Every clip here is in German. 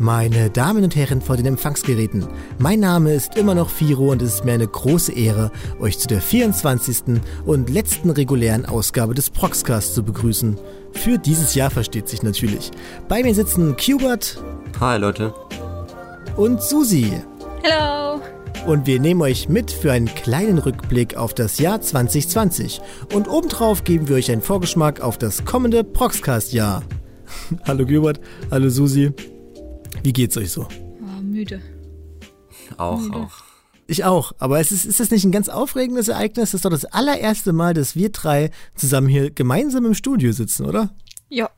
Meine Damen und Herren vor den Empfangsgeräten, mein Name ist immer noch Firo und es ist mir eine große Ehre, euch zu der 24. und letzten regulären Ausgabe des Proxcast zu begrüßen. Für dieses Jahr versteht sich natürlich. Bei mir sitzen Qbert. Hi Leute. Und Susi. Hello. Und wir nehmen euch mit für einen kleinen Rückblick auf das Jahr 2020. Und obendrauf geben wir euch einen Vorgeschmack auf das kommende Proxcast-Jahr. hallo Gilbert, hallo Susi. Wie geht's euch so? Oh, müde. Auch, müde. auch. Ich auch, aber es ist, ist das nicht ein ganz aufregendes Ereignis? Das ist doch das allererste Mal, dass wir drei zusammen hier gemeinsam im Studio sitzen, oder? Ja,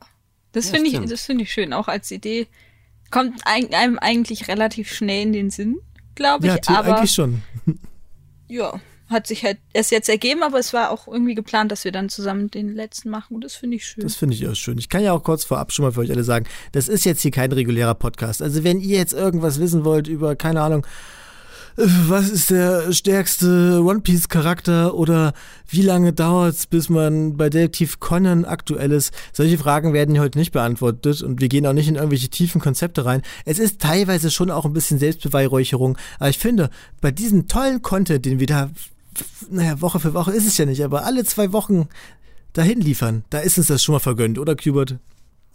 das Ja, finde ich, das finde ich schön. Auch als Idee kommt ein- einem eigentlich relativ schnell in den Sinn, glaube ich. ja, aber eigentlich schon. ja, hat sich halt erst jetzt ergeben, aber es war auch irgendwie geplant, dass wir dann zusammen den letzten machen. Und das finde ich schön. Das finde ich auch schön. Ich kann ja auch kurz vorab schon mal für euch alle sagen, das ist jetzt hier kein regulärer Podcast. Also wenn ihr jetzt irgendwas wissen wollt über, keine Ahnung, äh, was ist der stärkste One Piece Charakter oder wie lange dauert es, bis man bei Detektiv Conan aktuell ist? Solche Fragen werden hier heute nicht beantwortet und wir gehen auch nicht in irgendwelche tiefen Konzepte rein. Es ist teilweise schon auch ein bisschen Selbstbeweihräucherung, aber ich finde, bei diesem tollen Content, den wir da, naja, Woche für Woche ist es ja nicht, aber alle zwei Wochen dahin liefern, da ist uns das schon mal vergönnt, oder Kubert?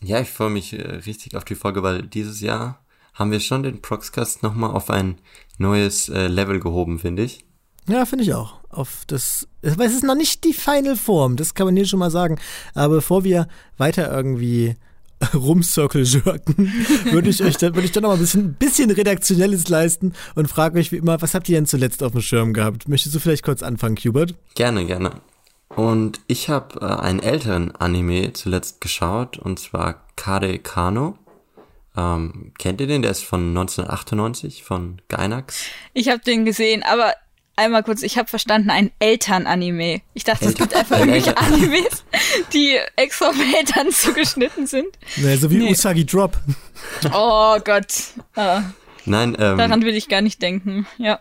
Ja, ich freue mich äh, richtig auf die Folge, weil dieses Jahr haben wir schon den Proxcast nochmal auf ein neues äh, Level gehoben, finde ich. Ja, finde ich auch. Auf das, es ist noch nicht die Final Form, das kann man hier schon mal sagen. Aber bevor wir weiter irgendwie rumcircle jerken, würde ich euch dann, würde ich dann noch mal ein bisschen, bisschen redaktionelles leisten und frage euch wie immer, was habt ihr denn zuletzt auf dem Schirm gehabt? Möchtest du vielleicht kurz anfangen, Hubert? Gerne, gerne. Und ich habe äh, einen älteren Anime zuletzt geschaut, und zwar Kare Kano. Ähm, kennt ihr den? Der ist von 1998, von Gainax. Ich habe den gesehen, aber einmal kurz, ich habe verstanden, ein Elternanime. Ich dachte, es gibt einfach Ein irgendwelche Animes, die extra auf Eltern zugeschnitten sind. Naja, so wie Nee. Usagi Drop. Oh Gott. Ah. Nein, ähm, Daran will ich gar nicht denken. Ja.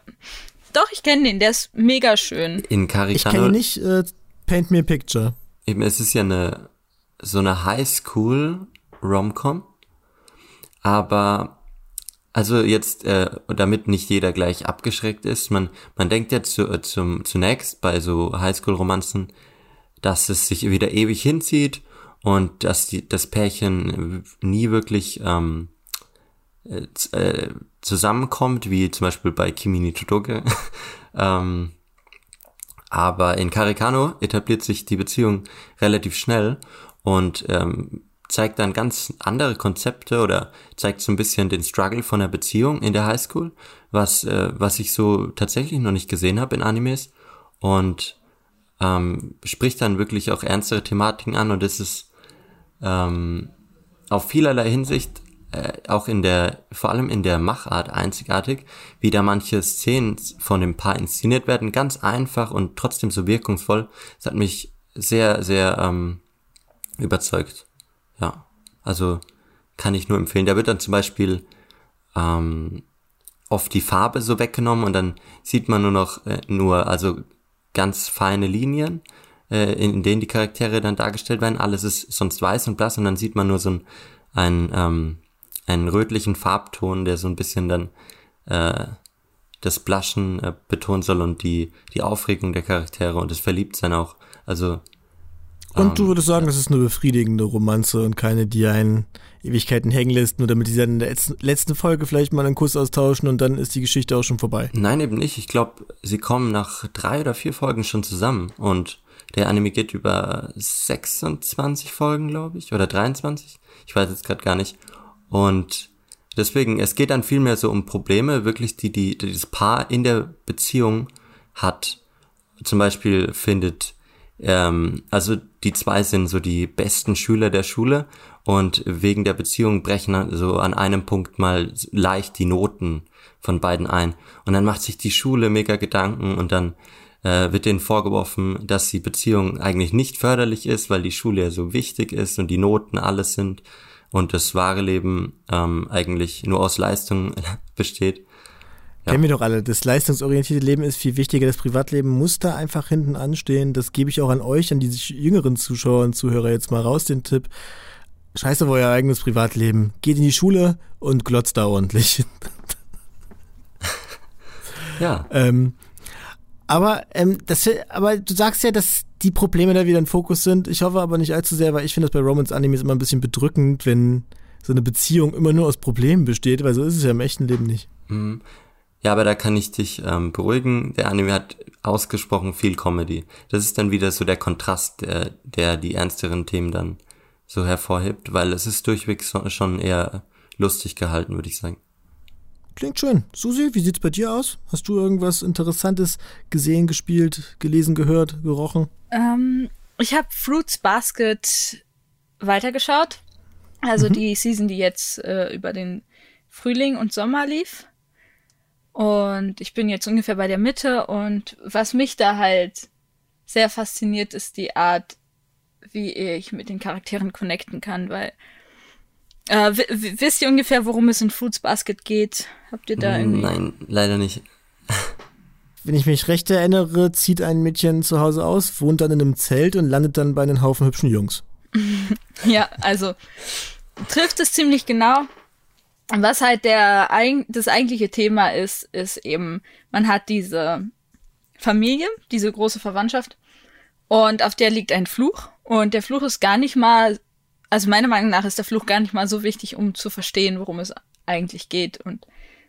Doch, ich kenne den, der ist mega schön. in Kare Ich kenne nicht äh, Paint Me a Picture. Eben, es ist ja eine so eine Highschool Romcom, aber also jetzt, äh, damit nicht jeder gleich abgeschreckt ist, man man denkt ja zu, äh, zum zunächst bei so Highschool Romanzen, dass es sich wieder ewig hinzieht und dass die das Pärchen nie wirklich ähm, äh, zusammenkommt, wie zum Beispiel bei Kimi ni ähm, aber in Karikano etabliert sich die Beziehung relativ schnell und ähm, zeigt dann ganz andere Konzepte oder zeigt so ein bisschen den Struggle von der Beziehung in der Highschool, was, äh, was ich so tatsächlich noch nicht gesehen habe in Animes und ähm, spricht dann wirklich auch ernstere Thematiken an und es ist ähm, auf vielerlei Hinsicht äh, auch in der, vor allem in der Machart einzigartig, wie da manche Szenen von dem Paar inszeniert werden, ganz einfach und trotzdem so wirkungsvoll. Das hat mich sehr, sehr ähm, überzeugt. Ja, also kann ich nur empfehlen. Da wird dann zum Beispiel ähm, oft die Farbe so weggenommen und dann sieht man nur noch äh, nur also ganz feine Linien, äh, in, in denen die Charaktere dann dargestellt werden. Alles ist sonst weiß und blass und dann sieht man nur so ein, ein ähm, einen rötlichen Farbton, der so ein bisschen dann äh, das Bluschen äh, betonen soll und die die Aufregung der Charaktere und das Verliebtsein auch. Also Und du würdest sagen, das ist eine befriedigende Romanze und keine, die einen Ewigkeiten hängen lässt, nur damit die dann in der letzten- Folge vielleicht mal einen Kuss austauschen und dann ist die Geschichte auch schon vorbei. Nein, eben nicht. Ich glaube, sie kommen nach drei oder vier Folgen schon zusammen und der Anime geht über 26 Folgen, glaube ich, oder 23. Ich weiß jetzt gerade gar nicht. Und deswegen, es geht dann vielmehr so um Probleme, wirklich, die, die, die das Paar in der Beziehung hat. Zum Beispiel findet, ähm, also die zwei sind so die besten Schüler der Schule und wegen der Beziehung brechen so an einem Punkt mal leicht die Noten von beiden ein. Und dann macht sich die Schule mega Gedanken und dann äh, wird denen vorgeworfen, dass die Beziehung eigentlich nicht förderlich ist, weil die Schule ja so wichtig ist und die Noten alles sind und das wahre Leben ähm, eigentlich nur aus Leistung besteht. Ja. Kennen wir doch alle. Das leistungsorientierte Leben ist viel wichtiger. Das Privatleben muss da einfach hinten anstehen. Das gebe ich auch an euch, an die jüngeren Zuschauer und Zuhörer jetzt mal raus, den Tipp. scheiße auf euer eigenes Privatleben. Geht in die Schule und glotzt da ordentlich. Ja. ähm, aber, ähm, das, aber du sagst ja, dass die Probleme da wieder ein Fokus sind. Ich hoffe aber nicht allzu sehr, weil ich finde das bei Romance-Animes immer ein bisschen bedrückend, wenn so eine Beziehung immer nur aus Problemen besteht, weil so ist es ja im echten Leben nicht. Mhm. Ja, aber da kann ich dich ähm, beruhigen. Der Anime hat ausgesprochen viel Comedy. Das ist dann wieder so der Kontrast, der, der die ernsteren Themen dann so hervorhebt, weil es ist durchweg so, schon eher lustig gehalten, würde ich sagen. Klingt schön. Susi, wie sieht's bei dir aus? Hast du irgendwas Interessantes gesehen, gespielt, gelesen, gehört, gerochen? Ähm, ich habe Fruits Basket weitergeschaut. Also mhm. die Season, die jetzt äh, über den Frühling und Sommer lief. Und ich bin jetzt ungefähr bei der Mitte. Und was mich da halt sehr fasziniert, ist die Art, wie ich mit den Charakteren connecten kann, weil äh, wisst ihr ungefähr, worum es in Fruits Basket geht? Habt ihr da irgendwie? Nein, leider nicht. Wenn ich mich recht erinnere, zieht ein Mädchen zu Hause aus, wohnt dann in einem Zelt und landet dann bei einem Haufen hübschen Jungs. ja, also trifft es ziemlich genau. Was halt der das eigentliche Thema ist, ist eben, man hat diese Familie, diese große Verwandtschaft und auf der liegt ein Fluch und der Fluch ist gar nicht mal also meiner Meinung nach ist der Fluch gar nicht mal so wichtig, um zu verstehen, worum es eigentlich geht. Und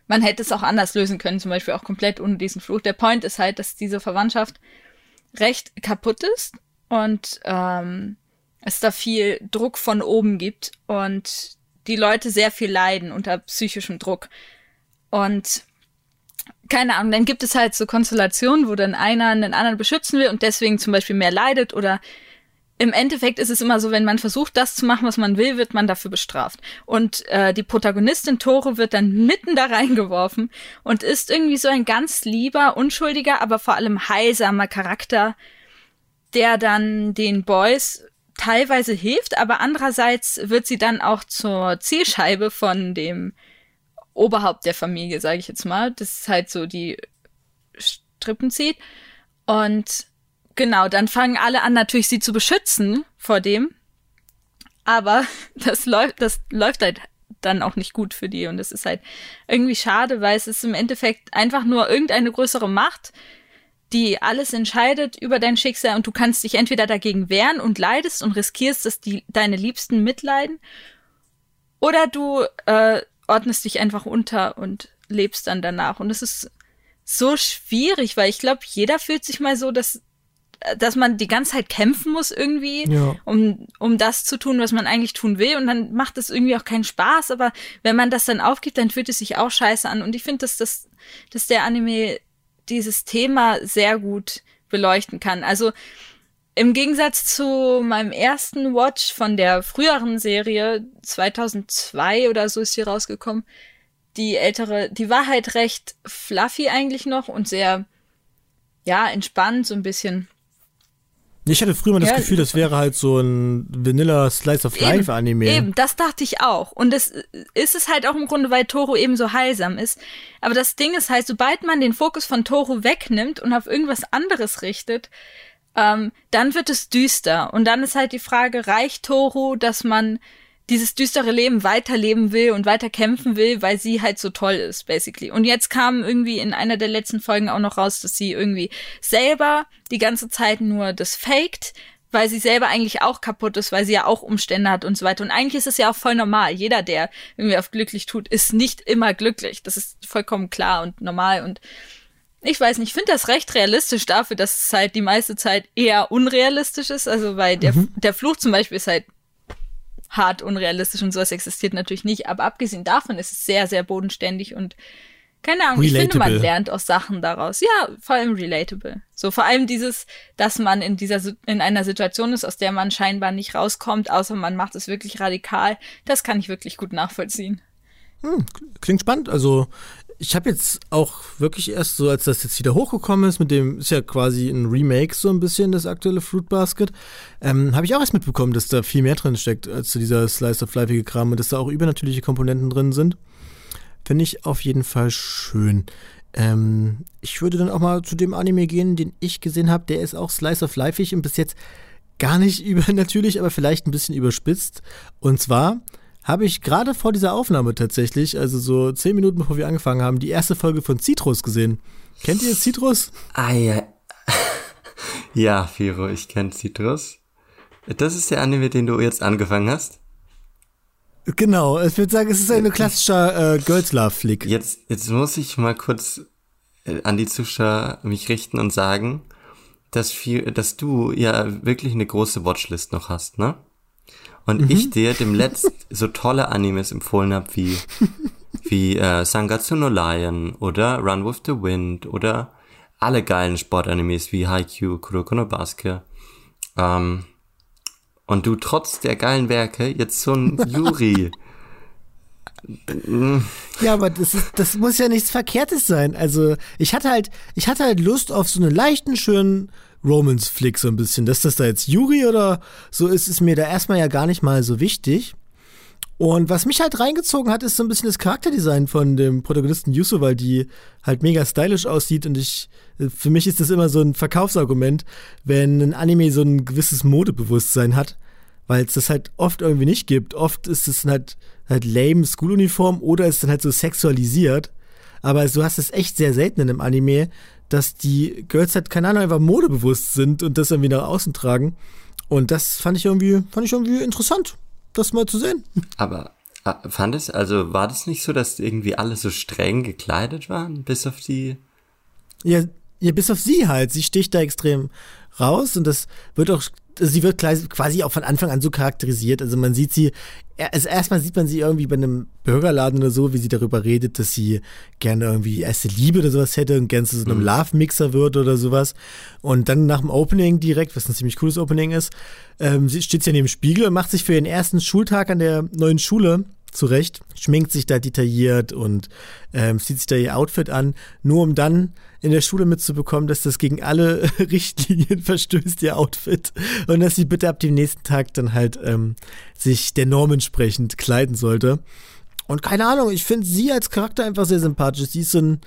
man hätte es auch anders lösen können, zum Beispiel auch komplett ohne diesen Fluch. Der Point ist halt, dass diese Verwandtschaft recht kaputt ist und ähm, es da viel Druck von oben gibt und die Leute sehr viel leiden unter psychischem Druck. Und keine Ahnung, dann gibt es halt so Konstellationen, wo dann einer einen anderen beschützen will und deswegen zum Beispiel mehr leidet oder im Endeffekt ist es immer so, wenn man versucht, das zu machen, was man will, wird man dafür bestraft. Und äh, die Protagonistin Tore wird dann mitten da reingeworfen und ist irgendwie so ein ganz lieber, unschuldiger, aber vor allem heilsamer Charakter, der dann den Boys teilweise hilft, aber andererseits wird sie dann auch zur Zielscheibe von dem Oberhaupt der Familie, sage ich jetzt mal. Das ist halt so die Strippen zieht. Und Genau, dann fangen alle an, natürlich sie zu beschützen vor dem. Aber das läuft, das läuft halt dann auch nicht gut für die. Und das ist halt irgendwie schade, weil es ist im Endeffekt einfach nur irgendeine größere Macht, die alles entscheidet über dein Schicksal und du kannst dich entweder dagegen wehren und leidest und riskierst, dass die deine Liebsten mitleiden, oder du äh, ordnest dich einfach unter und lebst dann danach. Und es ist so schwierig, weil ich glaube, jeder fühlt sich mal so, dass dass man die ganze Zeit kämpfen muss irgendwie, ja. um, um das zu tun, was man eigentlich tun will. Und dann macht es irgendwie auch keinen Spaß. Aber wenn man das dann aufgibt, dann fühlt es sich auch scheiße an. Und ich finde, dass, das, dass der Anime dieses Thema sehr gut beleuchten kann. Also im Gegensatz zu meinem ersten Watch von der früheren Serie, 2002 oder so ist sie rausgekommen, die ältere, die war halt recht fluffy eigentlich noch und sehr, ja, entspannt, so ein bisschen ich hatte früher mal das ja, Gefühl, das wäre halt so ein Vanilla Slice of Life Anime. Eben, das dachte ich auch. Und das ist es halt auch im Grunde, weil Toro eben so heilsam ist. Aber das Ding ist halt, sobald man den Fokus von Toro wegnimmt und auf irgendwas anderes richtet, ähm, dann wird es düster. Und dann ist halt die Frage, reicht Toro, dass man dieses düstere Leben weiterleben will und weiter kämpfen will, weil sie halt so toll ist, basically. Und jetzt kam irgendwie in einer der letzten Folgen auch noch raus, dass sie irgendwie selber die ganze Zeit nur das faked, weil sie selber eigentlich auch kaputt ist, weil sie ja auch Umstände hat und so weiter. Und eigentlich ist es ja auch voll normal. Jeder, der irgendwie auf glücklich tut, ist nicht immer glücklich. Das ist vollkommen klar und normal und ich weiß nicht, ich finde das recht realistisch dafür, dass es halt die meiste Zeit eher unrealistisch ist. Also weil der, mhm. der Fluch zum Beispiel ist halt hart unrealistisch und sowas existiert natürlich nicht. Aber abgesehen davon ist es sehr, sehr bodenständig und keine Ahnung, relatable. ich finde, man lernt auch Sachen daraus. Ja, vor allem relatable. So vor allem dieses, dass man in dieser in einer Situation ist, aus der man scheinbar nicht rauskommt, außer man macht es wirklich radikal. Das kann ich wirklich gut nachvollziehen. Hm, klingt spannend. Also ich habe jetzt auch wirklich erst so, als das jetzt wieder hochgekommen ist, mit dem ist ja quasi ein Remake so ein bisschen das aktuelle Fruit Basket, ähm, habe ich auch erst mitbekommen, dass da viel mehr drin steckt als zu dieser Slice of Life Kram und dass da auch übernatürliche Komponenten drin sind. Finde ich auf jeden Fall schön. Ähm, ich würde dann auch mal zu dem Anime gehen, den ich gesehen habe. Der ist auch Slice of Life und bis jetzt gar nicht übernatürlich, aber vielleicht ein bisschen überspitzt. Und zwar habe ich gerade vor dieser Aufnahme tatsächlich, also so zehn Minuten bevor wir angefangen haben, die erste Folge von Citrus gesehen. Kennt ihr Citrus? Ah ja. ja, Firo, ich kenne Citrus. Das ist der Anime, den du jetzt angefangen hast? Genau, ich würde sagen, es ist ein klassischer äh, Girls Love Flick. Jetzt, jetzt muss ich mal kurz äh, an die Zuschauer mich richten und sagen, dass, viel, dass du ja wirklich eine große Watchlist noch hast, ne? Und mhm. ich dir dem letzt so tolle Animes empfohlen habe wie, wie äh, Sangatsu no Lion oder Run with the Wind oder alle geilen Sportanimes wie Haikyuu, Kuroko no Basket. Ähm, und du trotz der geilen Werke jetzt so ein Yuri. ja, aber das, ist, das muss ja nichts Verkehrtes sein. Also ich hatte halt, ich hatte halt Lust auf so einen leichten, schönen Romance-Flick so ein bisschen. Dass das da jetzt Yuri oder so ist, ist mir da erstmal ja gar nicht mal so wichtig. Und was mich halt reingezogen hat, ist so ein bisschen das Charakterdesign von dem Protagonisten Yusu, weil die halt mega stylisch aussieht und ich, für mich ist das immer so ein Verkaufsargument, wenn ein Anime so ein gewisses Modebewusstsein hat, weil es das halt oft irgendwie nicht gibt. Oft ist es halt, halt lame Schooluniform oder ist dann halt so sexualisiert. Aber du hast es echt sehr selten in einem Anime, dass die Girls halt, keine Ahnung, einfach modebewusst sind und das irgendwie nach außen tragen. Und das fand ich irgendwie, fand ich irgendwie interessant das mal zu sehen. Aber äh, fand es, also war das nicht so, dass irgendwie alle so streng gekleidet waren, bis auf die. Ja, ja, bis auf sie halt. Sie sticht da extrem raus und das wird auch sie wird quasi auch von Anfang an so charakterisiert. Also man sieht sie, also erstmal sieht man sie irgendwie bei einem Burgerladen oder so, wie sie darüber redet, dass sie gerne irgendwie erste Liebe oder sowas hätte und gerne zu so einem mhm. Love-Mixer wird oder sowas. Und dann nach dem Opening direkt, was ein ziemlich cooles Opening ist, ähm, sie steht sie neben dem Spiegel und macht sich für ihren ersten Schultag an der neuen Schule zurecht, schminkt sich da detailliert und ähm, zieht sich da ihr Outfit an, nur um dann in der Schule mitzubekommen, dass das gegen alle Richtlinien verstößt, ihr Outfit. Und dass sie bitte ab dem nächsten Tag dann halt ähm, sich der Norm entsprechend kleiden sollte. Und keine Ahnung, ich finde sie als Charakter einfach sehr sympathisch. Sie ist so ein,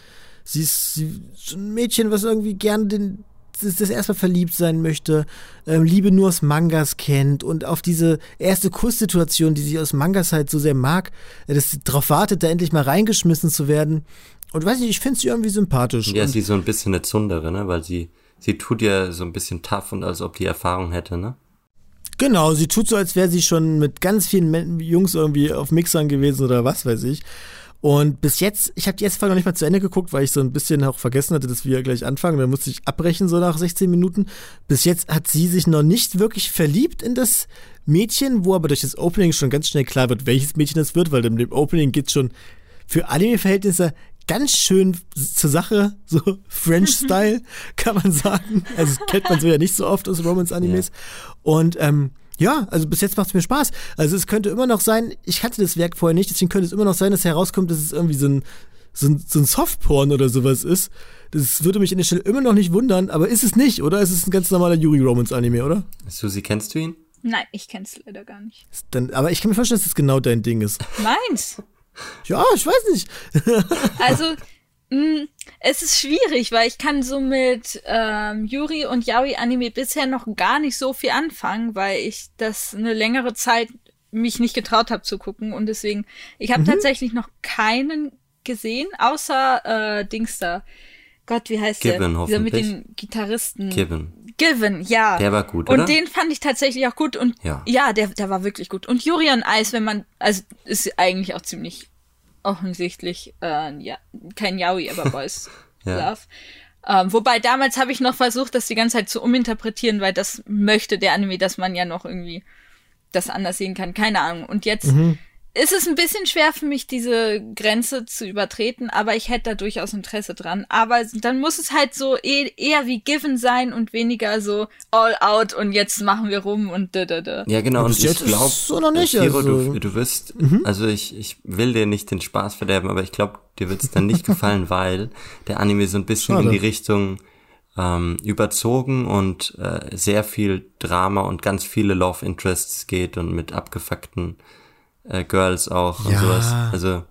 sie ist, sie ist so ein Mädchen, was irgendwie gern den, das, das erstmal verliebt sein möchte, ähm, Liebe nur aus Mangas kennt und auf diese erste Kusssituation, die sie aus Mangas halt so sehr mag, äh, dass sie darauf wartet, da endlich mal reingeschmissen zu werden. Und weiß nicht, ich finde sie irgendwie sympathisch. Ja, sie ist so ein bisschen eine Zundere, ne? Weil sie, sie tut ja so ein bisschen tough und als ob die Erfahrung hätte, ne? Genau, sie tut so, als wäre sie schon mit ganz vielen Jungs irgendwie auf Mixern gewesen oder was weiß ich. Und bis jetzt, ich habe die erste Folge noch nicht mal zu Ende geguckt, weil ich so ein bisschen auch vergessen hatte, dass wir gleich anfangen. Da musste ich abbrechen, so nach 16 Minuten. Bis jetzt hat sie sich noch nicht wirklich verliebt in das Mädchen, wo aber durch das Opening schon ganz schnell klar wird, welches Mädchen das wird, weil in dem Opening geht schon für Anime-Verhältnisse ganz schön zur Sache, so French-Style, kann man sagen. Also kennt man so ja nicht so oft aus Romance-Animes. Ja. Und ähm, ja, also bis jetzt macht es mir Spaß. Also es könnte immer noch sein, ich kannte das Werk vorher nicht, deswegen könnte es immer noch sein, dass herauskommt, dass es irgendwie so ein, so ein, so ein Softporn oder sowas ist. Das würde mich an der Stelle immer noch nicht wundern, aber ist es nicht, oder? Es ist ein ganz normaler Yuri Romance Anime, oder? Susi, kennst du ihn? Nein, ich kenn's leider gar nicht. Dann, aber ich kann mir vorstellen, dass das genau dein Ding ist. Meins? Ja, ich weiß nicht. also, mh, mm, es ist schwierig, weil ich kann so mit ähm, Yuri und Yaoi Anime bisher noch gar nicht so viel anfangen, weil ich das eine längere Zeit mich nicht getraut habe zu gucken und deswegen, ich habe mhm. tatsächlich noch keinen gesehen, außer äh, Dings da. Gott, wie heißt Given, der? Dieser mit den Gitarristen. Given. Given, ja. Der war gut, Und oder? den fand ich tatsächlich auch gut. Und ja, ja der, der war wirklich gut. Und Jurian Eis, wenn man, also ist eigentlich auch ziemlich offensichtlich äh, ja, kein Yaoi, aber Boys ja. Love. Ähm, wobei damals habe ich noch versucht, das die ganze Zeit zu uminterpretieren, weil das möchte der Anime, dass man ja noch irgendwie das anders sehen kann. Keine Ahnung. Und jetzt mhm ist es ein bisschen schwer für mich, diese Grenze zu übertreten, aber ich hätte da durchaus Interesse dran. Aber dann muss es halt so e eher wie Given sein und weniger so all out und jetzt machen wir rum und da da da. Ja, genau. Und ich glaube, so noch nicht, Hiro, also. du, du wirst, mhm. also ich, ich will dir nicht den Spaß verderben, aber ich glaube, dir wird es dann nicht gefallen, weil der Anime so ein bisschen Schade. in die Richtung ähm, überzogen und äh, sehr viel Drama und ganz viele Love Interests geht und mit abgefuckten äh, Girls auch ja. und sowas. Also.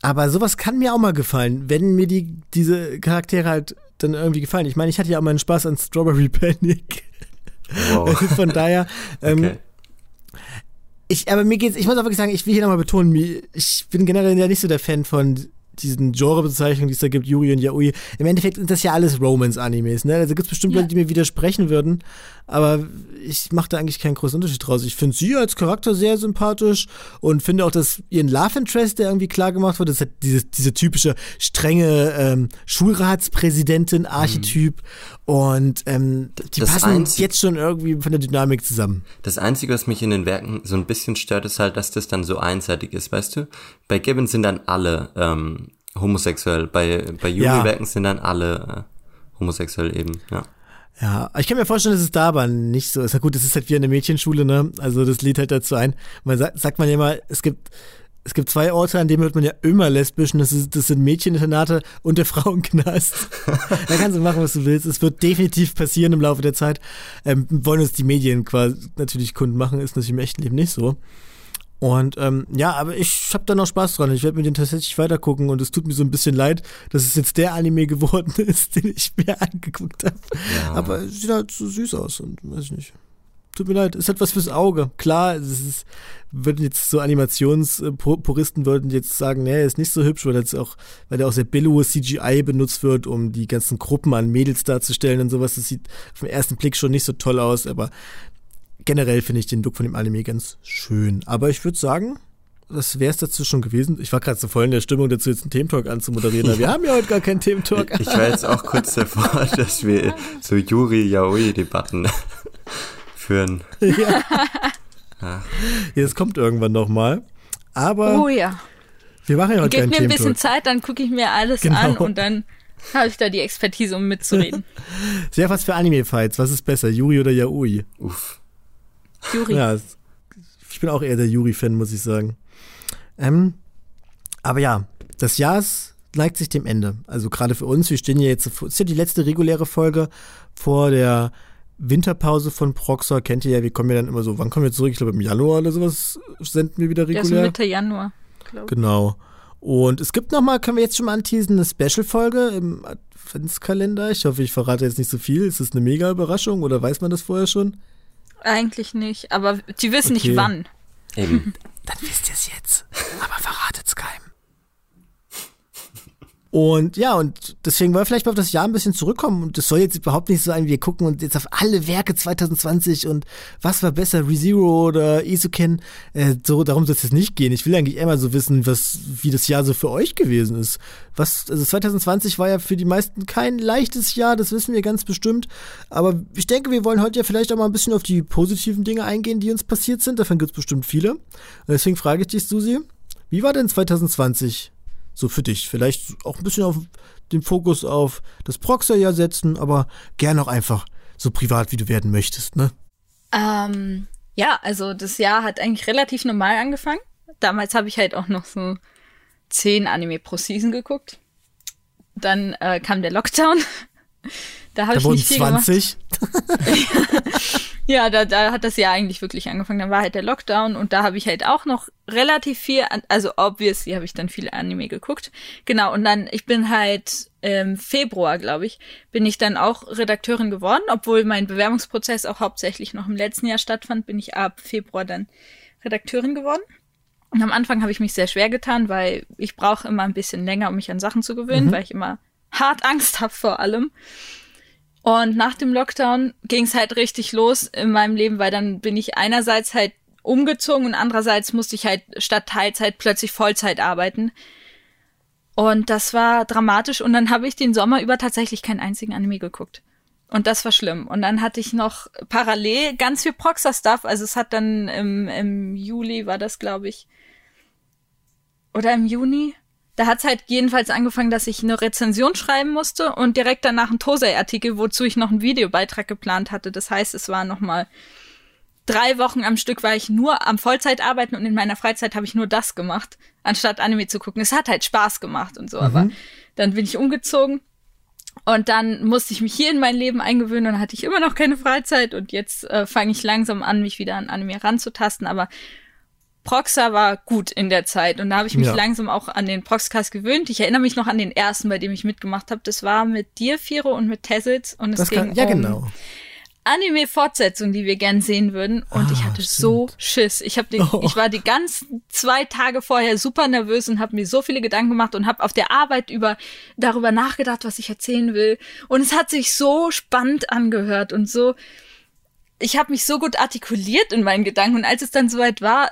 Aber sowas kann mir auch mal gefallen, wenn mir die, diese Charaktere halt dann irgendwie gefallen. Ich meine, ich hatte ja auch mal einen Spaß an Strawberry Panic. Wow. Von daher, ähm, Okay. ich, aber mir geht's, ich muss auch wirklich sagen, ich will hier nochmal betonen, ich bin generell ja nicht so der Fan von diesen Genrebezeichnungen, die es da gibt, Yuri und Yaoi. Im Endeffekt sind das ja alles Romance-Animes, ne? Also gibt's bestimmt Ja. Leute, die mir widersprechen würden, aber ich mache da eigentlich keinen großen Unterschied draus. Ich finde sie als Charakter sehr sympathisch und finde auch, dass ihren Love Interest, der irgendwie klar gemacht wird, das ist halt diese, diese typische strenge ähm, Schulratspräsidentin-Archetyp und ähm, die Das passen Einzig- jetzt schon irgendwie von der Dynamik zusammen. Das Einzige, was mich in den Werken so ein bisschen stört, ist halt, dass das dann so einseitig ist, weißt du? Bei Gibbon sind dann alle ähm, homosexuell, bei, bei Ja. Yuri-Werken sind dann alle äh, homosexuell eben, ja. Ja, ich kann mir vorstellen, dass es da aber nicht so ist. Na gut, das ist halt wie eine Mädchenschule, ne? Also das lädt halt dazu ein. Man sagt, sagt man ja mal, es gibt, es gibt zwei Orte, an denen wird man ja immer lesbisch und das, ist, das sind Mädcheninternate und der Frauenknast. da kannst du machen, was du willst. Es wird definitiv passieren im Laufe der Zeit. Ähm, wollen uns die Medien quasi natürlich Kunden machen, ist natürlich im echten Leben nicht so. Und ähm, ja, aber ich habe da noch Spaß dran. Ich werde mir den tatsächlich weitergucken und es tut mir so ein bisschen leid, dass es jetzt der Anime geworden ist, den ich mir angeguckt habe. Ja. Aber es sieht halt so süß aus und weiß ich nicht. Tut mir leid, ist halt was fürs Auge. Klar, es ist, würden jetzt so Animationspuristen würden jetzt sagen, nee, ist nicht so hübsch, weil jetzt auch, weil da auch sehr billow CGI benutzt wird, um die ganzen Gruppen an Mädels darzustellen und sowas. Das sieht auf den ersten Blick schon nicht so toll aus, aber generell finde ich den Look von dem Anime ganz schön. Aber ich würde sagen, das wäre es dazu schon gewesen. Ich war gerade so voll in der Stimmung dazu, jetzt einen Thementalk anzumoderieren, aber wir haben ja heute gar keinen Thementalk. Ich war jetzt auch kurz davor, dass wir so Yuri-Yaoi-Debatten führen. ja. ja, es kommt irgendwann nochmal. Aber Oh ja. wir machen ja heute Gib keinen mir ein bisschen. Zeit, dann gucke ich mir alles Genau. an und dann habe ich da die Expertise, um mitzureden. Sehr was für Anime-Fights. Was ist besser, Yuri oder Yaoi? Uff. Juri. Ja, ich bin auch eher der Yuri-Fan, muss ich sagen. Ähm, aber ja, das Jahr ist- neigt sich dem Ende. Also gerade für uns, wir stehen ja jetzt, es ist ja die letzte reguläre Folge vor der Winterpause von Proxor. Kennt ihr ja, wir kommen ja dann immer so, wann kommen wir zurück? Ich glaube im Januar oder sowas senden wir wieder Der ist regulär. Mitte Januar, glaube ich. Genau. Und es gibt nochmal, können wir jetzt schon mal anteasen, eine Special-Folge im Adventskalender. Ich hoffe, ich verrate jetzt nicht so viel. Ist das eine mega Überraschung oder weiß man das vorher schon? Eigentlich nicht, aber die wissen Okay. nicht wann. Eben. Dann wisst ihr es jetzt. Aber verratet's keinem. Und ja, und deswegen wollen wir vielleicht mal auf das Jahr ein bisschen zurückkommen. Und das soll jetzt überhaupt nicht so sein, wir gucken uns jetzt auf alle Werke 2020 und was war besser, ReZero oder Isoken. Äh, so, darum soll es jetzt nicht gehen. Ich will eigentlich immer so wissen, was, wie das Jahr so für euch gewesen ist. Was, also 2020 war ja für die meisten kein leichtes Jahr, das wissen wir ganz bestimmt. Aber ich denke, wir wollen heute ja vielleicht auch mal ein bisschen auf die positiven Dinge eingehen, die uns passiert sind. Davon gibt es bestimmt viele. Und deswegen frage ich dich, Susi, wie war denn 2020 so für dich? Vielleicht auch ein bisschen auf den Fokus auf das Proxer-Jahr setzen, aber gern auch einfach so privat, wie du werden möchtest, ne? Ähm, ja, also das Jahr hat eigentlich relativ normal angefangen. Damals habe ich halt auch noch so zehn Anime pro Season geguckt. Dann äh, kam der Lockdown. Da habe ich nicht viel gemacht. 20. Ja, da, da hat das Jahr eigentlich wirklich angefangen. Dann war halt der Lockdown und da habe ich halt auch noch relativ viel, an, also obviously habe ich dann viel Anime geguckt. Genau, und dann, ich bin halt im Februar, glaube ich, bin ich dann auch Redakteurin geworden, obwohl mein Bewerbungsprozess auch hauptsächlich noch im letzten Jahr stattfand, bin ich ab Februar dann Redakteurin geworden. Und am Anfang habe ich mich sehr schwer getan, weil ich brauche immer ein bisschen länger, um mich an Sachen zu gewöhnen, weil ich immer hart Angst habe vor allem. Und nach dem Lockdown ging es halt richtig los in meinem Leben, weil dann bin ich einerseits halt umgezogen und andererseits musste ich halt statt Teilzeit plötzlich Vollzeit arbeiten. Und das war dramatisch und dann habe ich den Sommer über tatsächlich keinen einzigen Anime geguckt. Und das war schlimm. Und dann hatte ich noch parallel ganz viel Proxer-Stuff. Also es hat dann im, im Juli war das, glaube ich. Oder im Juni? Da hat's halt jedenfalls angefangen, dass ich eine Rezension schreiben musste und direkt danach einen Tosei-Artikel, wozu ich noch einen Videobeitrag geplant hatte. Das heißt, es war nochmal drei Wochen am Stück war ich nur am Vollzeitarbeiten und in meiner Freizeit habe ich nur das gemacht, anstatt Anime zu gucken. Es hat halt Spaß gemacht und so, aber dann bin ich umgezogen und dann musste ich mich hier in mein Leben eingewöhnen und dann hatte ich immer noch keine Freizeit und jetzt äh, fange ich langsam an, mich wieder an Anime ranzutasten, aber Proxa war gut in der Zeit und da habe ich mich Ja. langsam auch an den Proxcast gewöhnt. Ich erinnere mich noch an den ersten, bei dem ich mitgemacht habe. Das war mit dir, Firo, und mit Tessels und es Das ging kann, ja, um genau. Anime-Fortsetzung, die wir gern sehen würden. Und Ah, ich hatte so Schiss. Ich, hab den, Oh. ich war die ganzen zwei Tage vorher super nervös und habe mir so viele Gedanken gemacht und habe auf der Arbeit über darüber nachgedacht, was ich erzählen will. Und es hat sich so spannend angehört und so. Ich habe mich so gut artikuliert in meinen Gedanken. Und als es dann soweit war,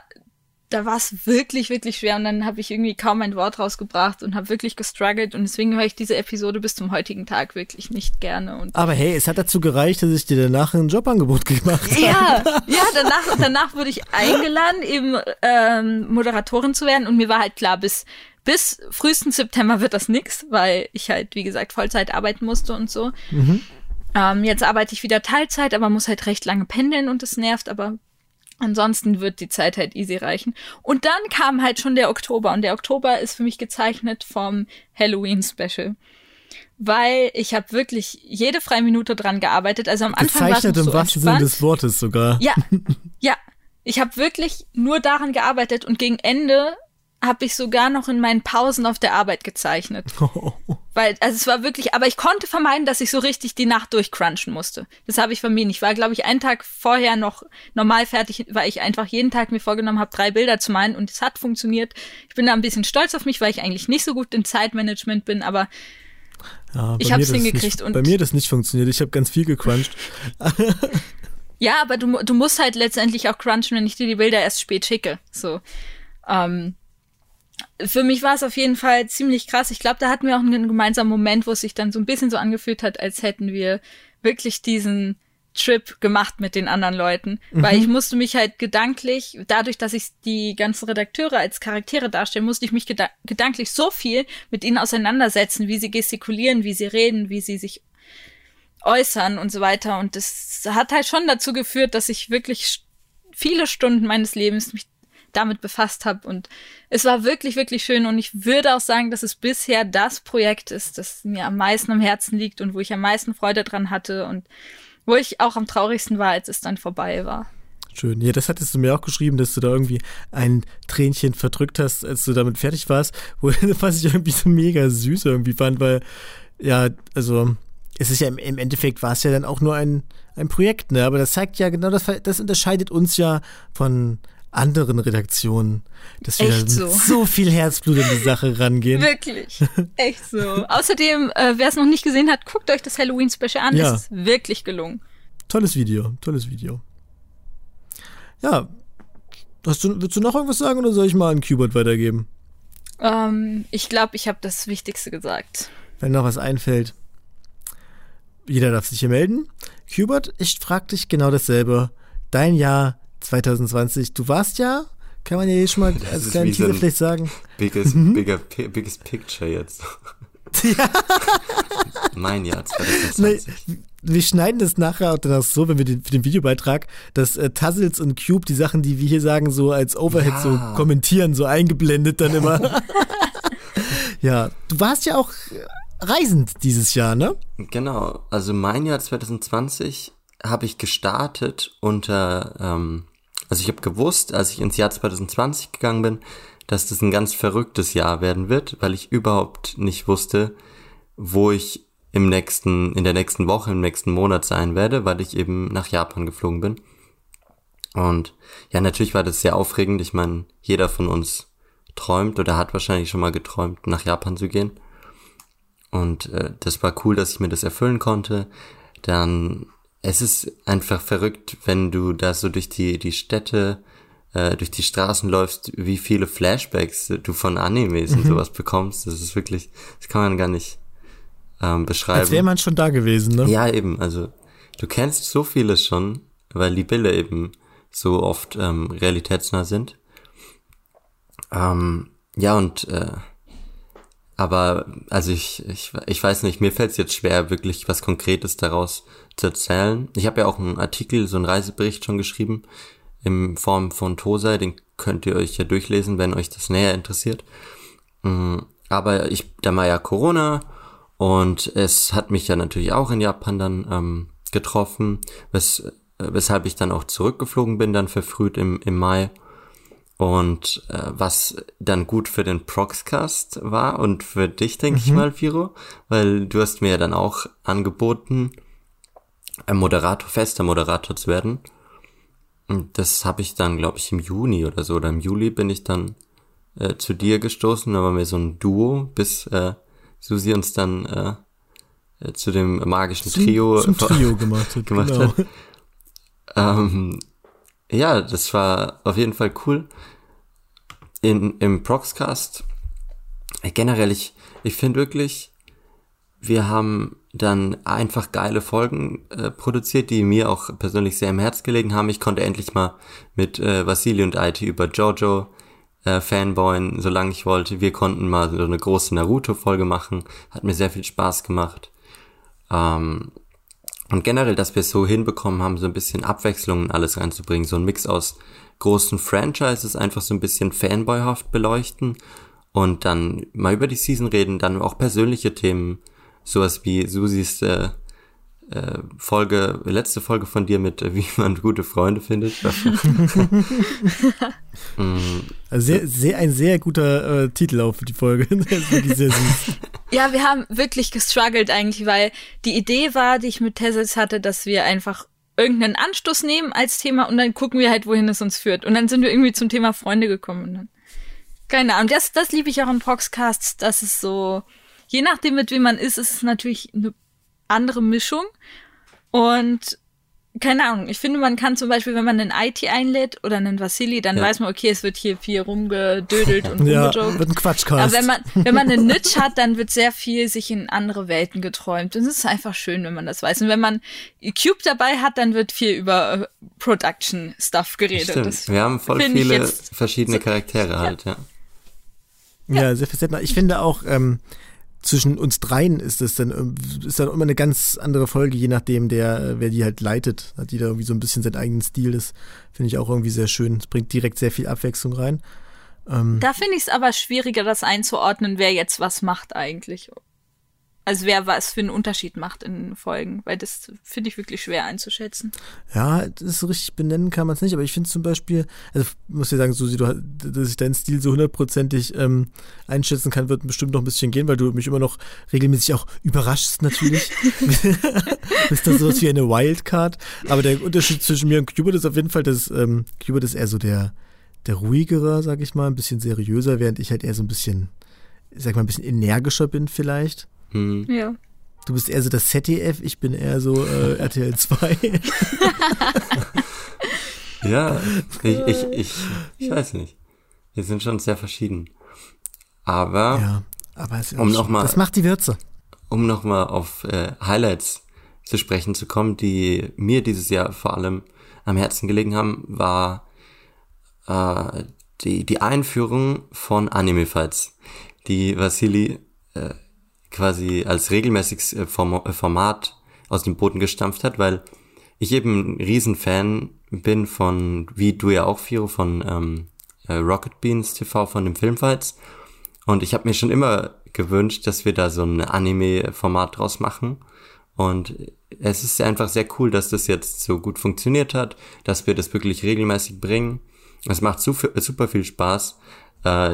da war es wirklich, wirklich schwer und dann habe ich irgendwie kaum ein Wort rausgebracht und habe wirklich gestruggelt und deswegen höre ich diese Episode bis zum heutigen Tag wirklich nicht gerne und Aber hey, es hat dazu gereicht, dass ich dir danach ein Jobangebot gemacht habe. ja, ja, danach, danach wurde ich eingeladen, eben ähm, Moderatorin zu werden und mir war halt klar, bis bis frühesten September wird das nix, weil ich halt, wie gesagt, Vollzeit arbeiten musste und so. Ähm, jetzt arbeite ich wieder Teilzeit, aber muss halt recht lange pendeln und das nervt, aber ansonsten wird die Zeit halt easy reichen. Und dann kam halt schon der Oktober und der Oktober ist für mich gezeichnet vom Halloween-Special. Weil ich habe wirklich jede freie Minute dran gearbeitet. Also am Anfang war es Gezeichnet im so wahrsten Sinne des Wortes sogar. Ja, ja. Ich habe wirklich nur daran gearbeitet und gegen Ende habe ich sogar noch in meinen Pausen auf der Arbeit gezeichnet. Weil, also es war wirklich, aber ich konnte vermeiden, dass ich so richtig die Nacht durchcrunchen musste. Das habe ich vermieden. Ich war, glaube ich, einen Tag vorher noch normal fertig, weil ich einfach jeden Tag mir vorgenommen habe, drei Bilder zu malen und es hat funktioniert. Ich bin da ein bisschen stolz auf mich, weil ich eigentlich nicht so gut im Zeitmanagement bin, aber Ja, Ich hab's das hingekriegt Nicht, und- bei mir das nicht funktioniert. Ich habe ganz viel gecrunched. Ja, aber du, du musst halt letztendlich auch crunchen, wenn ich dir die Bilder erst spät schicke. So. Ähm, für mich war es auf jeden Fall ziemlich krass. Ich glaube, da hatten wir auch einen gemeinsamen Moment, wo es sich dann so ein bisschen so angefühlt hat, als hätten wir wirklich diesen Trip gemacht mit den anderen Leuten. Weil ich musste mich halt gedanklich, dadurch, dass ich die ganzen Redakteure als Charaktere darstelle, musste ich mich geda gedanklich so viel mit ihnen auseinandersetzen, wie sie gestikulieren, wie sie reden, wie sie sich äußern und so weiter. Und das hat halt schon dazu geführt, dass ich wirklich viele Stunden meines Lebens mich damit befasst habe. Und es war wirklich, wirklich schön. Und ich würde auch sagen, dass es bisher das Projekt ist, das mir am meisten am Herzen liegt und wo ich am meisten Freude dran hatte und wo ich auch am traurigsten war, als es dann vorbei war. Schön. Ja, das hattest du mir auch geschrieben, dass du da irgendwie ein Tränchen verdrückt hast, als du damit fertig warst, wo was ich irgendwie so mega süß irgendwie fand, weil ja, also es ist ja im, im Endeffekt war es ja dann auch nur ein, ein Projekt, ne? Aber das zeigt ja genau, das, das unterscheidet uns ja von anderen Redaktionen, dass wir Echt so. so viel Herzblut in die Sache rangehen. Wirklich. Echt so. Außerdem, äh, wer es noch nicht gesehen hat, guckt euch das Halloween-Special an. Ja. Es ist wirklich gelungen. Tolles Video, tolles Video. Ja. Hast du, willst du noch irgendwas sagen oder soll ich mal an Qbert weitergeben? Ähm, ich glaube, ich habe das Wichtigste gesagt. Wenn noch was einfällt. Jeder darf sich hier melden. Hubert, ich frag dich genau dasselbe. Dein Jahr 2020, du warst ja, kann man ja hier schon mal als ist kleinen so Teaser ein- vielleicht sagen. Biggest, Mhm. bigger, biggest picture jetzt. mein Jahr Nee, 2020. wir schneiden das nachher auch danach so, wenn wir den, für den Videobeitrag, dass äh, Tuzzles und Cube die Sachen, die wir hier sagen, so als Overhead Ja. so kommentieren, so eingeblendet dann immer. ja, du warst ja auch reisend dieses Jahr, ne? Genau, also mein Jahr 2020 habe ich gestartet unter, ähm, also ich habe gewusst, als ich ins Jahr 2020 gegangen bin, dass das ein ganz verrücktes Jahr werden wird, weil ich überhaupt nicht wusste, wo ich im nächsten, in der nächsten Woche, im nächsten Monat sein werde, weil ich eben nach Japan geflogen bin. Und ja, natürlich war das sehr aufregend. Ich meine, jeder von uns träumt oder hat wahrscheinlich schon mal geträumt, nach Japan zu gehen. Und äh, das war cool, dass ich mir das erfüllen konnte. Dann, es ist einfach verrückt, wenn du da so durch die, die Städte, äh, durch die Straßen läufst, wie viele Flashbacks du von Animes und sowas bekommst. Das ist wirklich, das kann man gar nicht ähm, beschreiben. Als wäre man schon da gewesen, ne? Ja, eben, also du kennst so vieles schon, weil die Bilder eben so oft ähm, realitätsnah sind. Ähm, ja, und äh, aber also ich, ich, ich weiß nicht, mir fällt es jetzt schwer, wirklich was Konkretes daraus zu erzählen. Ich habe ja auch einen Artikel, so einen Reisebericht schon geschrieben, in Form von Tosai, den könnt ihr euch ja durchlesen, wenn euch das näher interessiert. Mm, Aber ich, da war ja Corona und es hat mich ja natürlich auch in Japan dann ähm, getroffen, wes, äh, weshalb ich dann auch zurückgeflogen bin, dann verfrüht im, im Mai. Und äh, was dann gut für den Proxcast war und für dich, denke ich mal, Viro, weil du hast mir ja dann auch angeboten, ein Moderator, fester Moderator zu werden. Und das habe ich dann, glaube ich, im Juni oder so, oder im Juli bin ich dann äh, zu dir gestoßen, da waren wir so ein Duo, bis äh, Susi uns dann äh, äh zu dem magischen zum, Trio, zum Trio gemacht hat. gemacht genau. hat. Ähm, ja, das war auf jeden Fall cool. In, Im Proxcast, äh, generell, ich, ich finde wirklich, wir haben dann einfach geile Folgen äh, produziert, die mir auch persönlich sehr im Herz gelegen haben. Ich konnte endlich mal mit äh, Vasili und IT über Jojo äh, Fanboyen, solange ich wollte. Wir konnten mal so eine große Naruto-Folge machen. Hat mir sehr viel Spaß gemacht. Ähm, und generell, dass wir es so hinbekommen haben, so ein bisschen Abwechslung in alles reinzubringen. So ein Mix aus großen Franchises, einfach so ein bisschen fanboyhaft beleuchten und dann mal über die Season reden, dann auch persönliche Themen, sowas wie Susis äh, äh, Folge, letzte Folge von dir mit, äh, wie man gute Freunde findet. also sehr, sehr, ein sehr guter äh, Titel auch für die Folge. Ja, wir haben wirklich gestruggelt eigentlich, weil die Idee war, die ich mit Tessels hatte, dass wir einfach irgendeinen Anstoß nehmen als Thema und dann gucken wir halt, wohin es uns führt. Und dann sind wir irgendwie zum Thema Freunde gekommen. Und dann, keine Ahnung, das, das liebe ich auch in Proxcasts, dass es so, je nachdem, mit wem man ist, ist es natürlich eine andere Mischung. Und keine Ahnung, ich finde, man kann zum Beispiel, wenn man einen IT einlädt oder einen Vasili, dann ja. weiß man, okay, es wird hier viel rumgedödelt und ja, wird ein Quatschcast. Aber wenn man, wenn man einen Nitsch hat, dann wird sehr viel sich in andere Welten geträumt. Und es ist einfach schön, wenn man das weiß. Und wenn man Cube dabei hat, dann wird viel über äh, Production-Stuff geredet. Stimmt. Das Wir haben voll viele verschiedene so, Charaktere halt, ja. Ja, ja sehr facettenreich. Ich finde auch, ähm, zwischen uns dreien ist es dann, ist dann immer eine ganz andere Folge, je nachdem, der, wer die halt leitet. Hat da irgendwie so ein bisschen seinen eigenen Stil. Das finde ich auch irgendwie sehr schön. Es bringt direkt sehr viel Abwechslung rein. Ähm, da finde ich es aber schwieriger, das einzuordnen, wer jetzt was macht eigentlich. Also wer was für einen Unterschied macht in Folgen, weil das finde ich wirklich schwer einzuschätzen. Ja, das ist richtig benennen kann man es nicht, aber ich finde zum Beispiel, also muss ich sagen, Susi, du, dass ich deinen Stil so hundertprozentig ähm, einschätzen kann, wird bestimmt noch ein bisschen gehen, weil du mich immer noch regelmäßig auch überraschst natürlich. bist da sowas wie eine Wildcard. Aber der Unterschied zwischen mir und Cubert ist auf jeden Fall, dass ähm, Cubert ist eher so der, der ruhigere, sag ich mal, ein bisschen seriöser, während ich halt eher so ein bisschen, sag mal, ein bisschen energischer bin vielleicht. Hm. Ja. Du bist eher so das ZDF, ich bin eher so äh, RTL 2. ja, ich, ich, ich, ich weiß nicht. Wir sind schon sehr verschieden. Aber, ja, aber um noch mal, das macht die Würze. Um nochmal auf äh, Highlights zu sprechen zu kommen, die mir dieses Jahr vor allem am Herzen gelegen haben, war äh, die, die Einführung von Anime-Fights, die Vasili äh, quasi als regelmäßiges äh, äh, Format aus dem Boden gestampft hat, weil ich eben ein Riesenfan bin von, wie du ja auch, Firo, von ähm, äh, Rocket Beans TV, von dem Filmfights. Und ich habe mir schon immer gewünscht, dass wir da so ein Anime-Format draus machen. Und es ist einfach sehr cool, dass das jetzt so gut funktioniert hat, dass wir das wirklich regelmäßig bringen. Es macht super viel Spaß.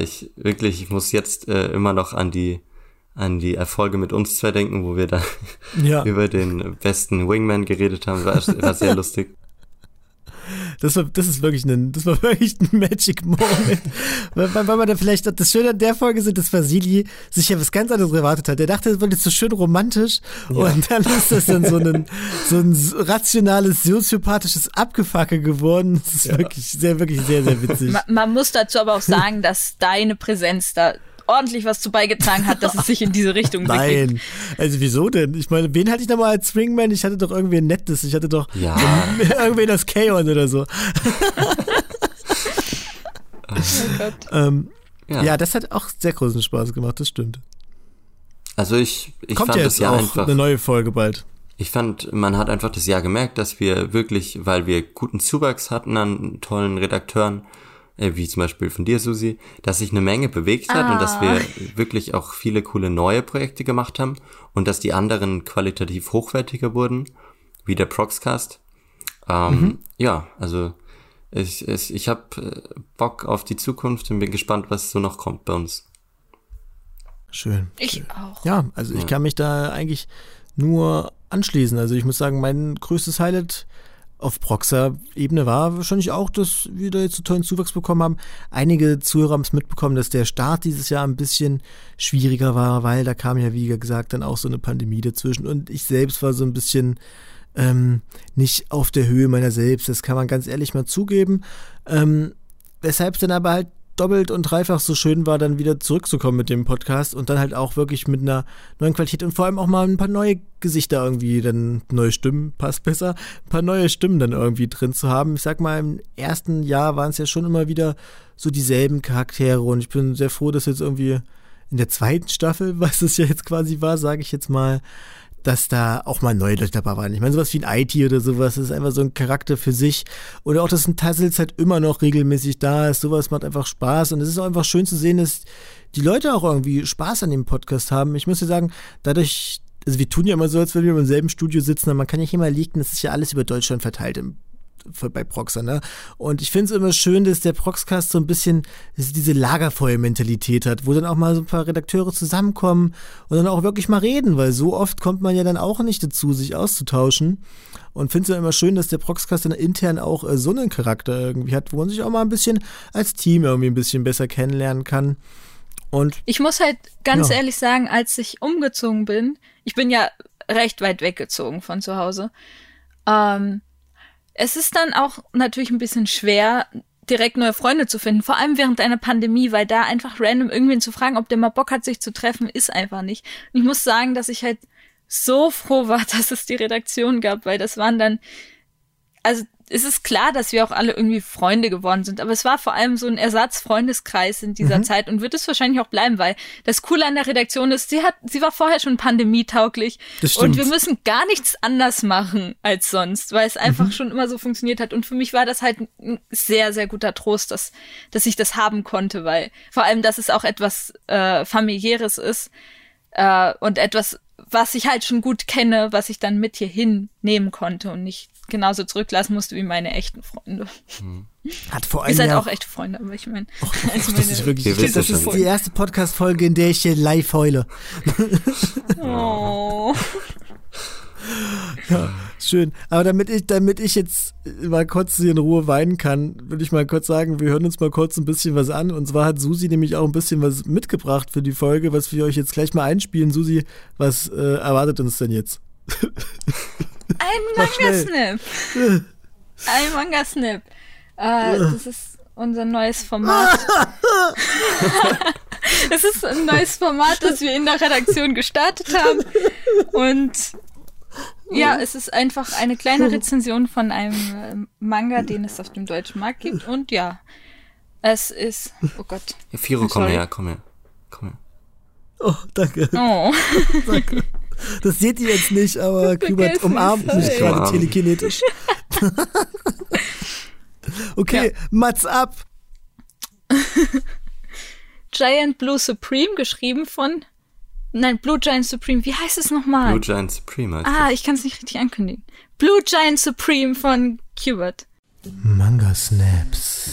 Ich wirklich, ich muss jetzt immer noch an die an die Erfolge mit uns zwei denken, wo wir da ja. über den besten Wingman geredet haben. War, war sehr lustig. Das war, das ist wirklich ein, das war wirklich ein Magic Moment. weil, weil man da vielleicht, das Schöne an der Folge sind, dass Vasili sich ja was ganz anderes erwartet hat. Er dachte, das wird jetzt so schön romantisch ja. und dann ist das dann so ein, so ein rationales, soziopathisches Abgefacke geworden. Das ist ja. wirklich sehr, wirklich sehr, sehr witzig. Man, man muss dazu aber auch sagen, dass deine Präsenz da ordentlich was zu beigetragen hat, dass es sich in diese Richtung entwickelt. Nein, also wieso denn? Ich meine, wen hatte ich nochmal als Swingman? Ich hatte doch irgendwie ein nettes. Ich hatte doch ja. irgendwie das Chaos oder so. oh Gott. Ähm, ja. ja. das hat auch sehr großen Spaß gemacht, das stimmt. Also ich, ich Kommt fand ja das ja auch einfach. eine neue Folge bald. Ich fand, man hat einfach das Jahr gemerkt, dass wir wirklich, weil wir guten Zuwachs hatten an tollen Redakteuren, wie zum Beispiel von dir, Susi, dass sich eine Menge bewegt hat ah. und dass wir ah. wirklich auch viele coole neue Projekte gemacht haben und dass die anderen qualitativ hochwertiger wurden, wie der Proxcast. Ähm, mhm. Ja, also ich, ich, ich habe äh, Bock auf die Zukunft und bin gespannt, was so noch kommt bei uns. Schön. Ich auch. Ja, also ja. ich kann mich da eigentlich nur anschließen. Also ich muss sagen, mein größtes Highlight auf Proxer-Ebene war wahrscheinlich auch, dass wir da jetzt so tollen Zuwachs bekommen haben. Einige Zuhörer haben es mitbekommen, dass der Start dieses Jahr ein bisschen schwieriger war, weil da kam ja, wie gesagt, dann auch so eine Pandemie dazwischen. Und ich selbst war so ein bisschen ähm, nicht auf der Höhe meiner selbst. Das kann man ganz ehrlich mal zugeben. Ähm, weshalb es dann aber halt doppelt und dreifach so schön war, dann wieder zurückzukommen mit dem Podcast und dann halt auch wirklich mit einer neuen Qualität und vor allem auch mal ein paar neue Gesichter irgendwie, dann neue Stimmen, passt besser, ein paar neue Stimmen dann irgendwie drin zu haben. Ich sag mal, im ersten Jahr waren es ja schon immer wieder so dieselben Charaktere und ich bin sehr froh, dass jetzt irgendwie in der zweiten Staffel, was es ja jetzt quasi war, sage ich jetzt mal, dass da auch mal neue Leute dabei waren. Ich meine, sowas wie ein IT oder sowas, ist einfach so ein Charakter für sich. Oder auch, dass ein Tassels halt immer noch regelmäßig da ist. Sowas macht einfach Spaß. Und es ist auch einfach schön zu sehen, dass die Leute auch irgendwie Spaß an dem Podcast haben. Ich muss dir sagen, dadurch, also wir tun ja immer so, als wenn wir im selben Studio sitzen, aber man kann ja hier mal liegen, das ist ja alles über Deutschland verteilt im bei Proxer, ne? Und ich finde es immer schön, dass der Proxcast so ein bisschen diese Lagerfeuer-Mentalität hat, wo dann auch mal so ein paar Redakteure zusammenkommen und dann auch wirklich mal reden, weil so oft kommt man ja dann auch nicht dazu, sich auszutauschen. Und finde es immer schön, dass der Proxcast dann intern auch äh, so einen Charakter irgendwie hat, wo man sich auch mal ein bisschen als Team irgendwie ein bisschen besser kennenlernen kann. Und ich muss halt ganz ja. ehrlich sagen, als ich umgezogen bin, ich bin ja recht weit weggezogen von zu Hause, ähm, es ist dann auch natürlich ein bisschen schwer, direkt neue Freunde zu finden, vor allem während einer Pandemie, weil da einfach random irgendwen zu fragen, ob der mal Bock hat, sich zu treffen, ist einfach nicht. Und ich muss sagen, dass ich halt so froh war, dass es die Redaktion gab, weil das waren dann, also es ist klar, dass wir auch alle irgendwie Freunde geworden sind, aber es war vor allem so ein Ersatzfreundeskreis in dieser mhm. Zeit und wird es wahrscheinlich auch bleiben, weil das Coole an der Redaktion ist, sie hat, sie war vorher schon pandemietauglich und wir müssen gar nichts anders machen als sonst, weil es einfach mhm. schon immer so funktioniert hat und für mich war das halt ein sehr, sehr guter Trost, dass, dass ich das haben konnte, weil vor allem, dass es auch etwas äh, familiäres ist äh, und etwas, was ich halt schon gut kenne, was ich dann mit hier hinnehmen konnte und nicht genauso zurücklassen musste wie meine echten Freunde. Hm. Hat vor allem. Ihr seid ja auch echte Freunde, aber ich meine. Oh, also das ist wirklich. Das, das ist die erste Podcast-Folge, in der ich hier live heule. Oh. Ja, schön. Aber damit ich, damit ich jetzt mal kurz hier in Ruhe weinen kann, würde ich mal kurz sagen, wir hören uns mal kurz ein bisschen was an. Und zwar hat Susi nämlich auch ein bisschen was mitgebracht für die Folge, was wir euch jetzt gleich mal einspielen. Susi, was äh, erwartet uns denn jetzt? Ein Manga-Snip. Ein Manga-Snip. Äh, das ist unser neues Format. Es ist ein neues Format, das wir in der Redaktion gestartet haben. Und ja, es ist einfach eine kleine Rezension von einem äh, Manga, den es auf dem deutschen Markt gibt. Und ja, es ist. Oh Gott. Ja, Firo, komm her, komm her. Komm her. Oh, danke. Oh. danke. Das seht ihr jetzt nicht, aber Kubert umarmt mich gerade telekinetisch. okay, ja. Mats ab. Giant Blue Supreme, geschrieben von. Nein, Blue Giant Supreme. Wie heißt es nochmal? Blue Giant Supreme. Heißt ah, ich kann es nicht richtig ankündigen. Blue Giant Supreme von Kubert. Manga Snaps.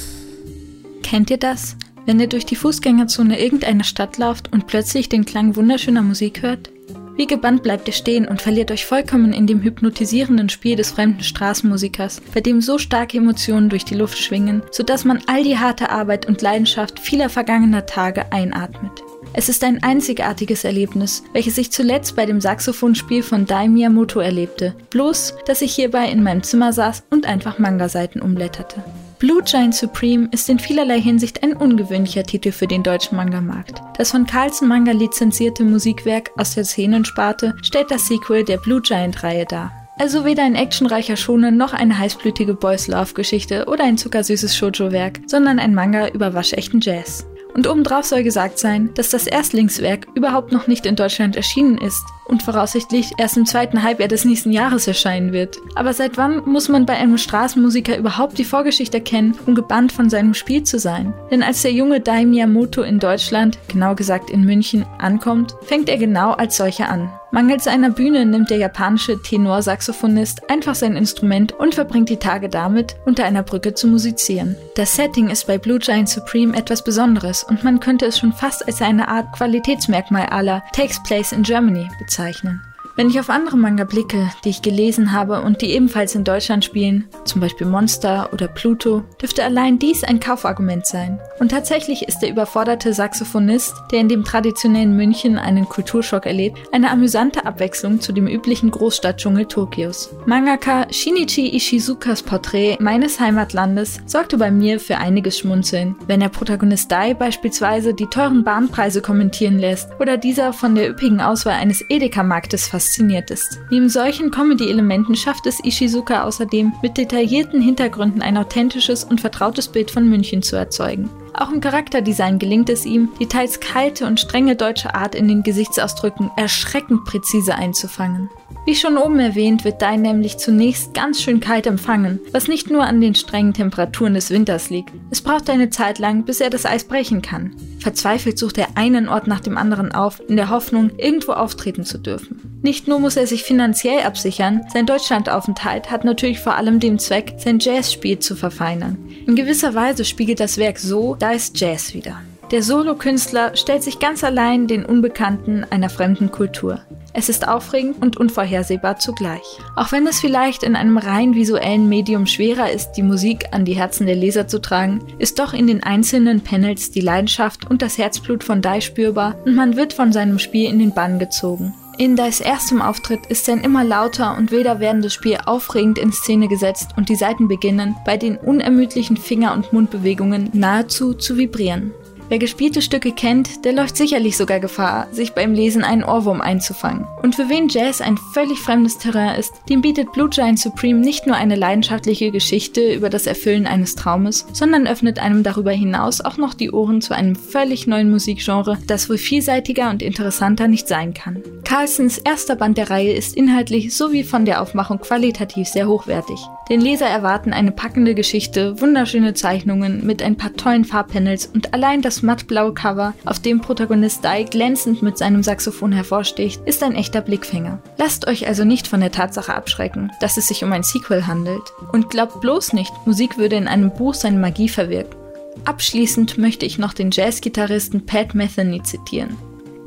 Kennt ihr das? Wenn ihr durch die Fußgängerzone irgendeiner Stadt lauft und plötzlich den Klang wunderschöner Musik hört? Wie gebannt bleibt ihr stehen und verliert euch vollkommen in dem hypnotisierenden Spiel des fremden Straßenmusikers, bei dem so starke Emotionen durch die Luft schwingen, sodass man all die harte Arbeit und Leidenschaft vieler vergangener Tage einatmet. Es ist ein einzigartiges Erlebnis, welches ich zuletzt bei dem Saxophonspiel von Dai Miyamoto erlebte, bloß, dass ich hierbei in meinem Zimmer saß und einfach Manga-Seiten umblätterte. Blue Giant Supreme ist in vielerlei Hinsicht ein ungewöhnlicher Titel für den deutschen Manga-Markt. Das von Carlsen Manga lizenzierte Musikwerk aus der Szenensparte stellt das Sequel der Blue Giant-Reihe dar. Also weder ein actionreicher Schonen noch eine heißblütige Boys Love Geschichte oder ein zuckersüßes Shoujo-Werk, sondern ein Manga über waschechten Jazz. Und obendrauf soll gesagt sein, dass das Erstlingswerk überhaupt noch nicht in Deutschland erschienen ist und voraussichtlich erst im zweiten Halbjahr des nächsten Jahres erscheinen wird. Aber seit wann muss man bei einem Straßenmusiker überhaupt die Vorgeschichte kennen, um gebannt von seinem Spiel zu sein? Denn als der junge Dai Miyamoto in Deutschland, genau gesagt in München, ankommt, fängt er genau als solcher an. Mangels einer Bühne nimmt der japanische Tenorsaxophonist einfach sein Instrument und verbringt die Tage damit, unter einer Brücke zu musizieren. Das Setting ist bei Blue Giant Supreme etwas Besonderes und man könnte es schon fast als eine Art Qualitätsmerkmal aller Takes Place in Germany bezeichnen. Wenn ich auf andere Manga blicke, die ich gelesen habe und die ebenfalls in Deutschland spielen, zum Beispiel Monster oder Pluto, dürfte allein dies ein Kaufargument sein. Und tatsächlich ist der überforderte Saxophonist, der in dem traditionellen München einen Kulturschock erlebt, eine amüsante Abwechslung zu dem üblichen Großstadtdschungel Tokios. Mangaka Shinichi Ishizukas Porträt meines Heimatlandes sorgte bei mir für einiges Schmunzeln, wenn der Protagonist Dai beispielsweise die teuren Bahnpreise kommentieren lässt oder dieser von der üppigen Auswahl eines Edeka-Marktes fasziniert ist. Neben solchen Comedy-Elementen schafft es Ishizuka außerdem, mit detaillierten Hintergründen ein authentisches und vertrautes Bild von München zu erzeugen. Auch im Charakterdesign gelingt es ihm, die teils kalte und strenge deutsche Art in den Gesichtsausdrücken erschreckend präzise einzufangen. Wie schon oben erwähnt, wird Dai nämlich zunächst ganz schön kalt empfangen, was nicht nur an den strengen Temperaturen des Winters liegt. Es braucht eine Zeit lang, bis er das Eis brechen kann. Verzweifelt sucht er einen Ort nach dem anderen auf, in der Hoffnung, irgendwo auftreten zu dürfen. Nicht nur muss er sich finanziell absichern, sein Deutschlandaufenthalt hat natürlich vor allem den Zweck, sein Jazzspiel zu verfeinern. In gewisser Weise spiegelt das Werk so Dais Jazz wieder. Der Solokünstler stellt sich ganz allein den Unbekannten einer fremden Kultur. Es ist aufregend und unvorhersehbar zugleich. Auch wenn es vielleicht in einem rein visuellen Medium schwerer ist, die Musik an die Herzen der Leser zu tragen, ist doch in den einzelnen Panels die Leidenschaft und das Herzblut von Dai spürbar und man wird von seinem Spiel in den Bann gezogen. In Dais erstem Auftritt ist sein immer lauter und wilder werdendes Spiel aufregend in Szene gesetzt und die Seiten beginnen, bei den unermüdlichen Finger- und Mundbewegungen nahezu zu vibrieren. Wer gespielte Stücke kennt, der läuft sicherlich sogar Gefahr, sich beim Lesen einen Ohrwurm einzufangen. Und für wen Jazz ein völlig fremdes Terrain ist, dem bietet Blue Giant Supreme nicht nur eine leidenschaftliche Geschichte über das Erfüllen eines Traumes, sondern öffnet einem darüber hinaus auch noch die Ohren zu einem völlig neuen Musikgenre, das wohl vielseitiger und interessanter nicht sein kann. Carlsons erster Band der Reihe ist inhaltlich sowie von der Aufmachung qualitativ sehr hochwertig. Den Leser erwarten eine packende Geschichte, wunderschöne Zeichnungen mit ein paar tollen Farbpanels und allein das mattblaue Cover, auf dem Protagonist Dai glänzend mit seinem Saxophon hervorsticht, ist ein echter Blickfänger. Lasst euch also nicht von der Tatsache abschrecken, dass es sich um ein Sequel handelt. Und glaubt bloß nicht, Musik würde in einem Buch seine Magie verwirken. Abschließend möchte ich noch den Jazzgitarristen Pat Metheny zitieren.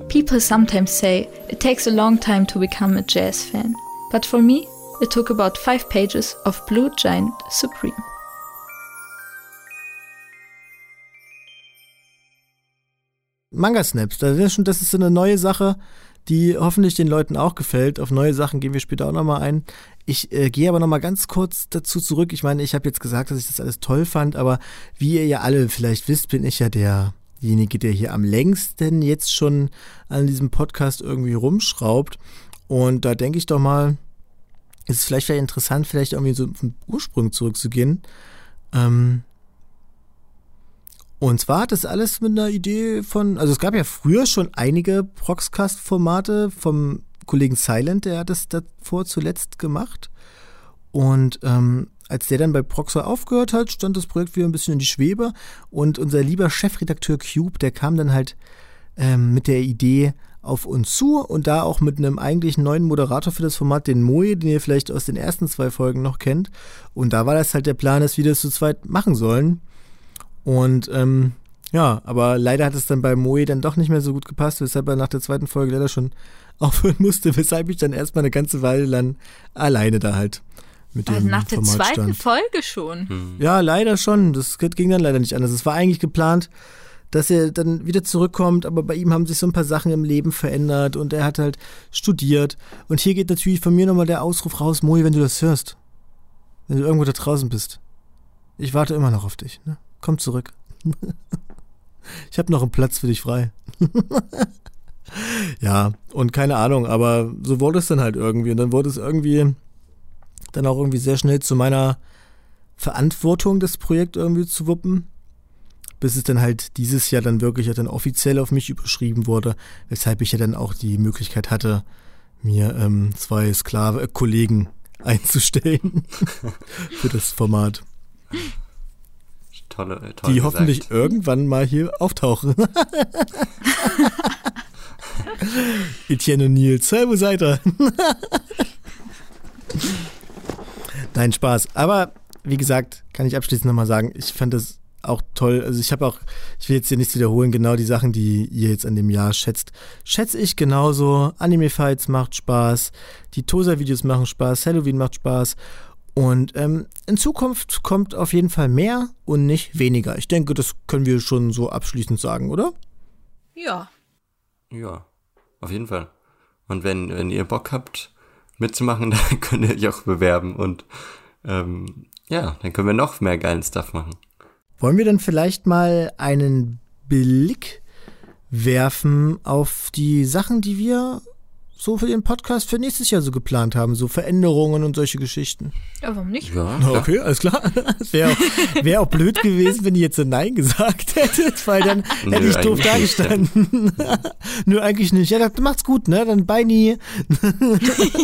People sometimes say it takes a long time to become a jazz fan. But for me, It took about five pages of Blue Giant Supreme. Manga Snaps, das ist so eine neue Sache, die hoffentlich den Leuten auch gefällt. Auf neue Sachen gehen wir später auch nochmal ein. Ich äh, gehe aber nochmal ganz kurz dazu zurück. Ich meine, ich habe jetzt gesagt, dass ich das alles toll fand, aber wie ihr ja alle vielleicht wisst, bin ich ja derjenige, der hier am längsten jetzt schon an diesem Podcast irgendwie rumschraubt. Und da denke ich doch mal, ist es vielleicht wäre interessant, vielleicht irgendwie so vom Ursprung zurückzugehen. Ähm und zwar hat das alles mit einer Idee von, also es gab ja früher schon einige Proxcast-Formate vom Kollegen Silent, der hat das davor zuletzt gemacht. Und ähm, als der dann bei Proxor aufgehört hat, stand das Projekt wieder ein bisschen in die Schwebe. Und unser lieber Chefredakteur Cube, der kam dann halt ähm, mit der Idee, auf uns zu und da auch mit einem eigentlich neuen Moderator für das Format, den Moe, den ihr vielleicht aus den ersten zwei Folgen noch kennt. Und da war das halt der Plan, dass wir das zu zweit machen sollen. Und ähm, ja, aber leider hat es dann bei Moe dann doch nicht mehr so gut gepasst, weshalb er nach der zweiten Folge leider schon aufhören musste, weshalb ich dann erstmal eine ganze Weile lang alleine da halt mit also dem Nach der Format zweiten stand. Folge schon. Hm. Ja, leider schon. Das ging dann leider nicht anders. Es war eigentlich geplant, dass er dann wieder zurückkommt, aber bei ihm haben sich so ein paar Sachen im Leben verändert und er hat halt studiert. Und hier geht natürlich von mir nochmal der Ausruf raus, Moi, wenn du das hörst. Wenn du irgendwo da draußen bist. Ich warte immer noch auf dich. Ne? Komm zurück. ich habe noch einen Platz für dich frei. ja, und keine Ahnung, aber so wurde es dann halt irgendwie. Und dann wurde es irgendwie dann auch irgendwie sehr schnell zu meiner Verantwortung, das Projekt irgendwie zu wuppen bis es dann halt dieses Jahr dann wirklich dann offiziell auf mich überschrieben wurde, weshalb ich ja dann auch die Möglichkeit hatte, mir ähm, zwei Sklave äh, Kollegen einzustellen für das Format. Tolle, äh, toll die gesagt. hoffentlich irgendwann mal hier auftauchen. Etienne und Nils, seid ihr? Nein, Spaß. Aber wie gesagt, kann ich abschließend nochmal sagen, ich fand das auch toll. Also ich habe auch, ich will jetzt hier nichts wiederholen, genau die Sachen, die ihr jetzt an dem Jahr schätzt, schätze ich genauso. Anime-Fights macht Spaß, die Tosa-Videos machen Spaß, Halloween macht Spaß. Und ähm, in Zukunft kommt auf jeden Fall mehr und nicht weniger. Ich denke, das können wir schon so abschließend sagen, oder? Ja. Ja, auf jeden Fall. Und wenn, wenn ihr Bock habt, mitzumachen, dann könnt ihr euch auch bewerben und ähm, ja, dann können wir noch mehr geilen Stuff machen. Wollen wir dann vielleicht mal einen Blick werfen auf die Sachen, die wir so für den Podcast für nächstes Jahr so geplant haben, so Veränderungen und solche Geschichten. Ja, warum nicht? Ja, Na, Okay, alles klar. Es wäre auch, wär auch blöd gewesen, wenn ihr jetzt so Nein gesagt hättet, weil dann Nö, hätte ich doof dagestanden. Nö, eigentlich nicht. Ja, das macht's gut, ne? Dann bei nie.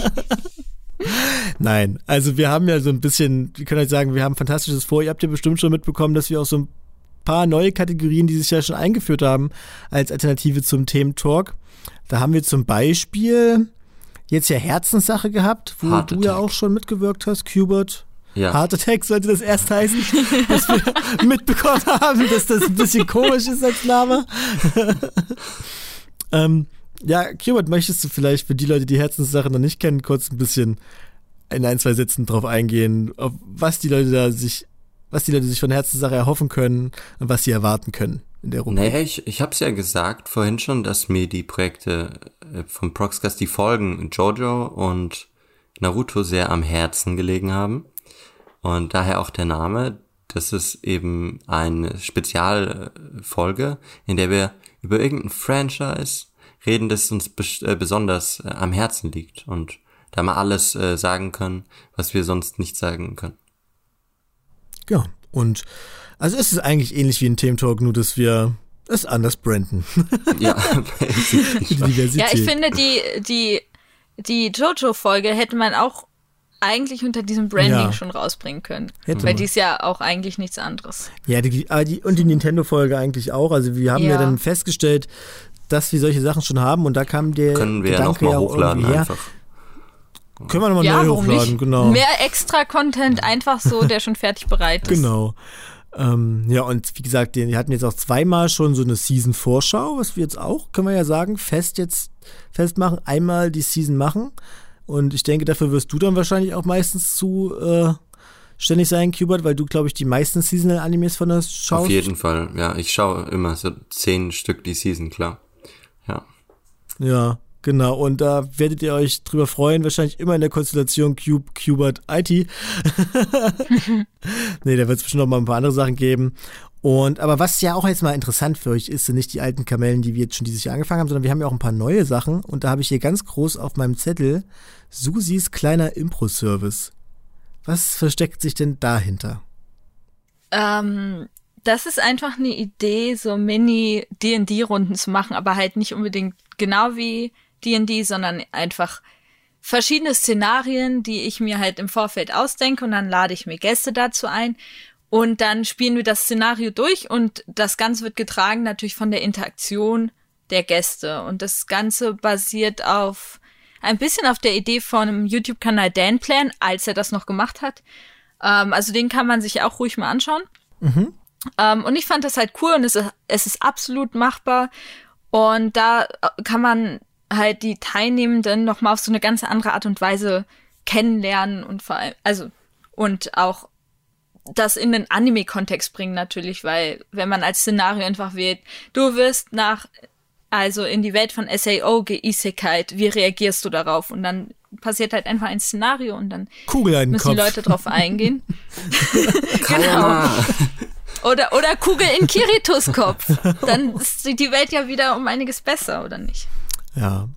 Nein, also wir haben ja so ein bisschen, wir können euch sagen, wir haben Fantastisches vor. Ihr habt ja bestimmt schon mitbekommen, dass wir auch so ein paar neue Kategorien, die sich ja schon eingeführt haben, als Alternative zum Thementalk. Da haben wir zum Beispiel jetzt ja Herzenssache gehabt, wo Heart du ja Attack. auch schon mitgewirkt hast, Cubert. Ja. Heart Attack sollte das erst heißen, dass wir mitbekommen haben, dass das ein bisschen komisch ist als Name. ähm, ja, Cubert, möchtest du vielleicht für die Leute, die Herzenssache noch nicht kennen, kurz ein bisschen in ein, zwei Sätzen drauf eingehen, auf was die Leute da sich, was die Leute sich von Herzenssache erhoffen können und was sie erwarten können in der Runde. Naja, ich, ich habe es ja gesagt vorhin schon, dass mir die Projekte äh, vom Proxcast, die Folgen Jojo und Naruto sehr am Herzen gelegen haben. Und daher auch der Name. Das ist eben eine Spezialfolge, in der wir über irgendein Franchise reden, das uns äh, besonders äh, am Herzen liegt. Und da mal alles sagen können, was wir sonst nicht sagen können. Ja, und also es ist eigentlich ähnlich wie ein Thementalk, nur dass wir es anders branden. Ja. Ja, ich finde, die, die, die Jojo-Folge hätte man auch eigentlich unter diesem Branding Ja. schon rausbringen können. Hätte weil man. die ist ja auch eigentlich nichts anderes. Ja, die, ah, die, und die Nintendo-Folge eigentlich auch. Also wir haben ja. Ja. dann festgestellt, dass wir solche Sachen schon haben und da kam der können wir Gedanke ja auch hochladen einfach. Können wir nochmal ja, neu warum hochladen, nicht? genau. Mehr extra Content, einfach so, der schon fertig bereit ist. Genau. Ähm, ja, und wie gesagt, die, die hatten jetzt auch zweimal schon so eine Season-Vorschau, was wir jetzt auch, können wir ja sagen, fest jetzt festmachen, einmal die Season machen. Und ich denke, dafür wirst du dann wahrscheinlich auch meistens zu äh, ständig sein, Cubert, weil du, glaube ich, die meisten Seasonal-Animes von uns schaust. Auf jeden Fall, ja. Ich schaue immer so zehn Stück die Season, klar. Ja. Ja, genau. Und da werdet ihr euch drüber freuen. Wahrscheinlich immer in der Konstellation Cube, Cubert, IT. nee, da wird es bestimmt noch mal ein paar andere Sachen geben. Und aber was ja auch jetzt mal interessant für euch ist, sind nicht die alten Kamellen, die wir jetzt schon dieses Jahr angefangen haben, sondern wir haben ja auch ein paar neue Sachen. Und da habe ich hier ganz groß auf meinem Zettel Susis kleiner Impro-Service. Was versteckt sich denn dahinter? Ähm, das ist einfach eine Idee, so Mini-D&D-Runden zu machen, aber halt nicht unbedingt genau wie D&D, sondern einfach verschiedene Szenarien, die ich mir halt im Vorfeld ausdenke und dann lade ich mir Gäste dazu ein und dann spielen wir das Szenario durch und das Ganze wird getragen natürlich von der Interaktion der Gäste und das Ganze basiert auf ein bisschen auf der Idee von einem YouTube-Kanal Danplan, als er das noch gemacht hat. Ähm, also den kann man sich auch ruhig mal anschauen. Ähm, und ich fand das halt cool und es ist, es ist absolut machbar. Und da äh, kann man halt die Teilnehmenden nochmal auf so eine ganz andere Art und Weise kennenlernen und vor allem, also, und auch das in den Anime-Kontext bringen natürlich, weil wenn man als Szenario einfach wählt, du wirst nach, also in die Welt von SAO geisekait, wie reagierst du darauf? Und dann passiert halt einfach ein Szenario und dann müssen die Kopf. Leute drauf eingehen. Kayama. Oder, oder Kugel in Kiritos Kopf. Dann ist die Welt ja wieder um einiges besser, oder nicht? Ja.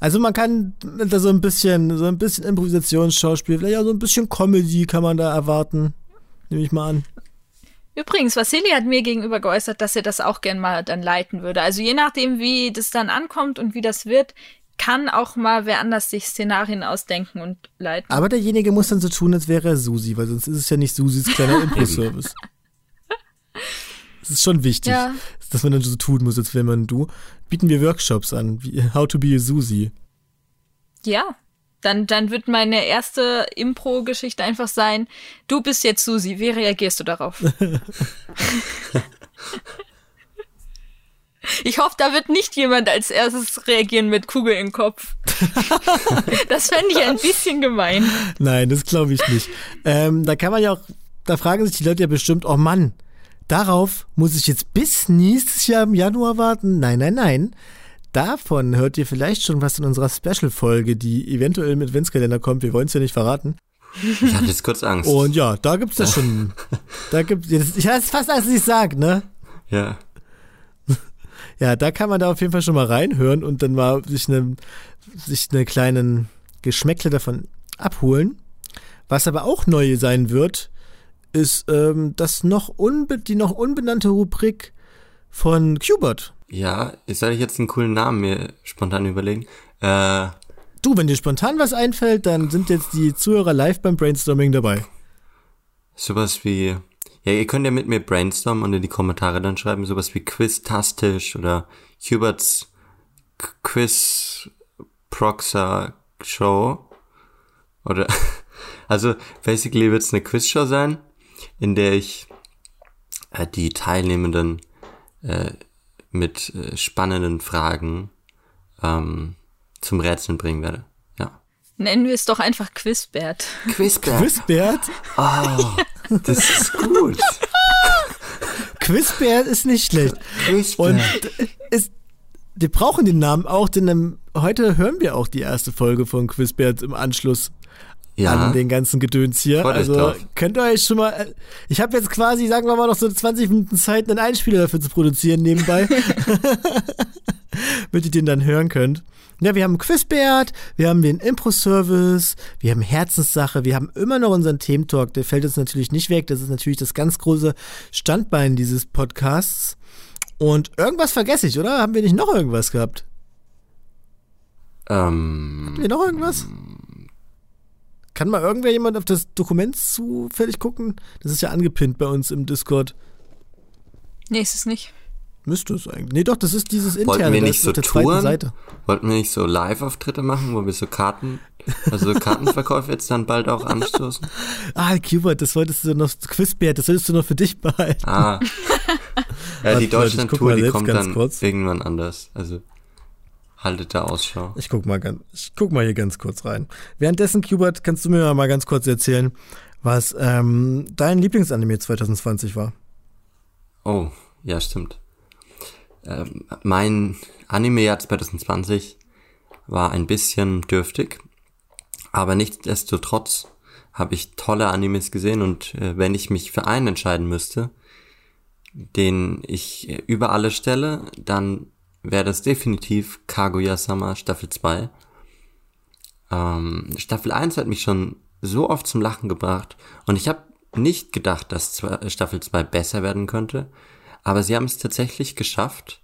Also man kann da so ein bisschen, so ein bisschen Improvisationsschauspiel, vielleicht auch so ein bisschen Comedy kann man da erwarten. Nehme ich mal an. Übrigens, Vasili hat mir gegenüber geäußert, dass er das auch gern mal dann leiten würde. Also je nachdem, wie das dann ankommt und wie das wird, kann auch mal wer anders sich Szenarien ausdenken und leiten. Aber derjenige muss dann so tun, als wäre er Susi, weil sonst ist es ja nicht Susis kleiner Impro-Service. Das ist schon wichtig, Ja. dass man dann so tun muss, als wäre man du. Bieten wir Workshops an, wie How to be a Susi. Ja, Dann, dann wird meine erste Impro-Geschichte einfach sein, du bist jetzt Susi, wie reagierst du darauf? Ich hoffe, da wird nicht jemand als erstes reagieren mit Kugel im Kopf. das fände ich ein bisschen gemein. Nein, das glaube ich nicht. Ähm, da kann man ja auch, da fragen sich die Leute ja bestimmt, oh Mann, darauf muss ich jetzt bis nächstes Jahr im Januar warten? Nein, nein, nein. Davon hört ihr vielleicht schon was in unserer Special-Folge, die eventuell mit Adventskalender kommt. Wir wollen es ja nicht verraten. Ich hatte jetzt kurz Angst. Und ja, da gibt's das schon. da gibt's, ich hatte fast als ich sag, ne? Ja. Ja, da kann man da auf jeden Fall schon mal reinhören und dann mal sich eine, sich eine kleinen Geschmäckle davon abholen. Was aber auch neu sein wird, ist ähm, das noch unbe die noch unbenannte Rubrik von Qbot. Ja, soll ich jetzt einen coolen Namen mir spontan überlegen? Äh, Du, wenn dir spontan was einfällt, dann sind jetzt die Zuhörer live beim Brainstorming dabei. sowas wie, ja, ihr könnt ja mit mir brainstormen und in die Kommentare dann schreiben, sowas wie Quiz-Tastisch oder Huberts K- Quiz Proxer Show. Oder, also, basically wird's eine Quizshow sein, in der ich äh, die Teilnehmenden äh, mit äh, spannenden Fragen ähm, zum Rätseln bringen werde. Ja. Nennen wir es doch einfach Quizbert. Quizbert. Quizbert? Oh, das ist gut. Quizbert ist nicht schlecht. Und ist, wir brauchen den Namen auch, denn ähm, heute hören wir auch die erste Folge von Quizbert im Anschluss ja. an den ganzen Gedöns hier. Freut also könnt ihr euch schon mal. Ich habe jetzt quasi, sagen wir mal, noch so 20 Minuten Zeit, einen Einspieler dafür zu produzieren nebenbei. Damit ihr den dann hören könnt. Ja, wir haben Quizbert, wir haben den Impro-Service, wir haben Herzenssache, wir haben immer noch unseren Thementalk, der fällt uns natürlich nicht weg. Das ist natürlich das ganz große Standbein dieses Podcasts. Und irgendwas vergesse ich, oder? Haben wir nicht noch irgendwas gehabt? Ähm, Haben wir noch irgendwas? Kann mal irgendwer jemand auf das Dokument zufällig gucken? Das ist ja angepinnt bei uns im Discord. Nee, ist es nicht. Müsste es eigentlich. Nee, doch, das ist dieses interne. wollten wir nicht so auf der zweiten Touren? Seite. Wollten wir nicht so Live-Auftritte machen, wo wir so Karten, also Kartenverkäufe jetzt dann bald auch anstoßen? Ah, Cubert, das wolltest du noch, Quizbert, das solltest du noch für dich behalten. Ah. Ja, die Deutschland-Tour, die kommt ganz dann kurz. irgendwann anders. Also haltet da Ausschau. Ich guck mal ganz, ich guck mal hier ganz kurz rein. Währenddessen, Cubert, kannst du mir mal ganz kurz erzählen, was ähm, dein Lieblingsanime 2020 war? Oh, ja, stimmt. Ähm, mein Anime-Jahr 2020 war ein bisschen dürftig, aber nichtsdestotrotz habe ich tolle Animes gesehen und äh, wenn ich mich für einen entscheiden müsste, den ich äh, über alle stelle, dann wäre das definitiv Kaguya-sama Staffel 2. Ähm, Staffel 1 hat mich schon so oft zum Lachen gebracht und ich habe nicht gedacht, dass zwei- Staffel 2 besser werden könnte, aber sie haben es tatsächlich geschafft,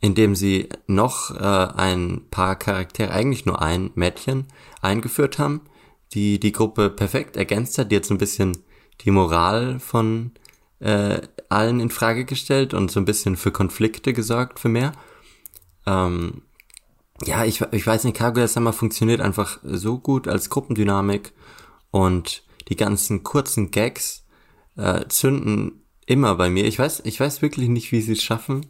indem sie noch äh, ein paar Charaktere, eigentlich nur ein Mädchen, eingeführt haben, die die Gruppe perfekt ergänzt hat, die jetzt so ein bisschen die Moral von äh, allen in Frage gestellt und so ein bisschen für Konflikte gesorgt für mehr. Ähm, ja, ich, ich weiß nicht, Kaguya-sama funktioniert einfach so gut als Gruppendynamik und die ganzen kurzen Gags äh, zünden immer bei mir. Ich weiß, ich weiß wirklich nicht, wie sie es schaffen,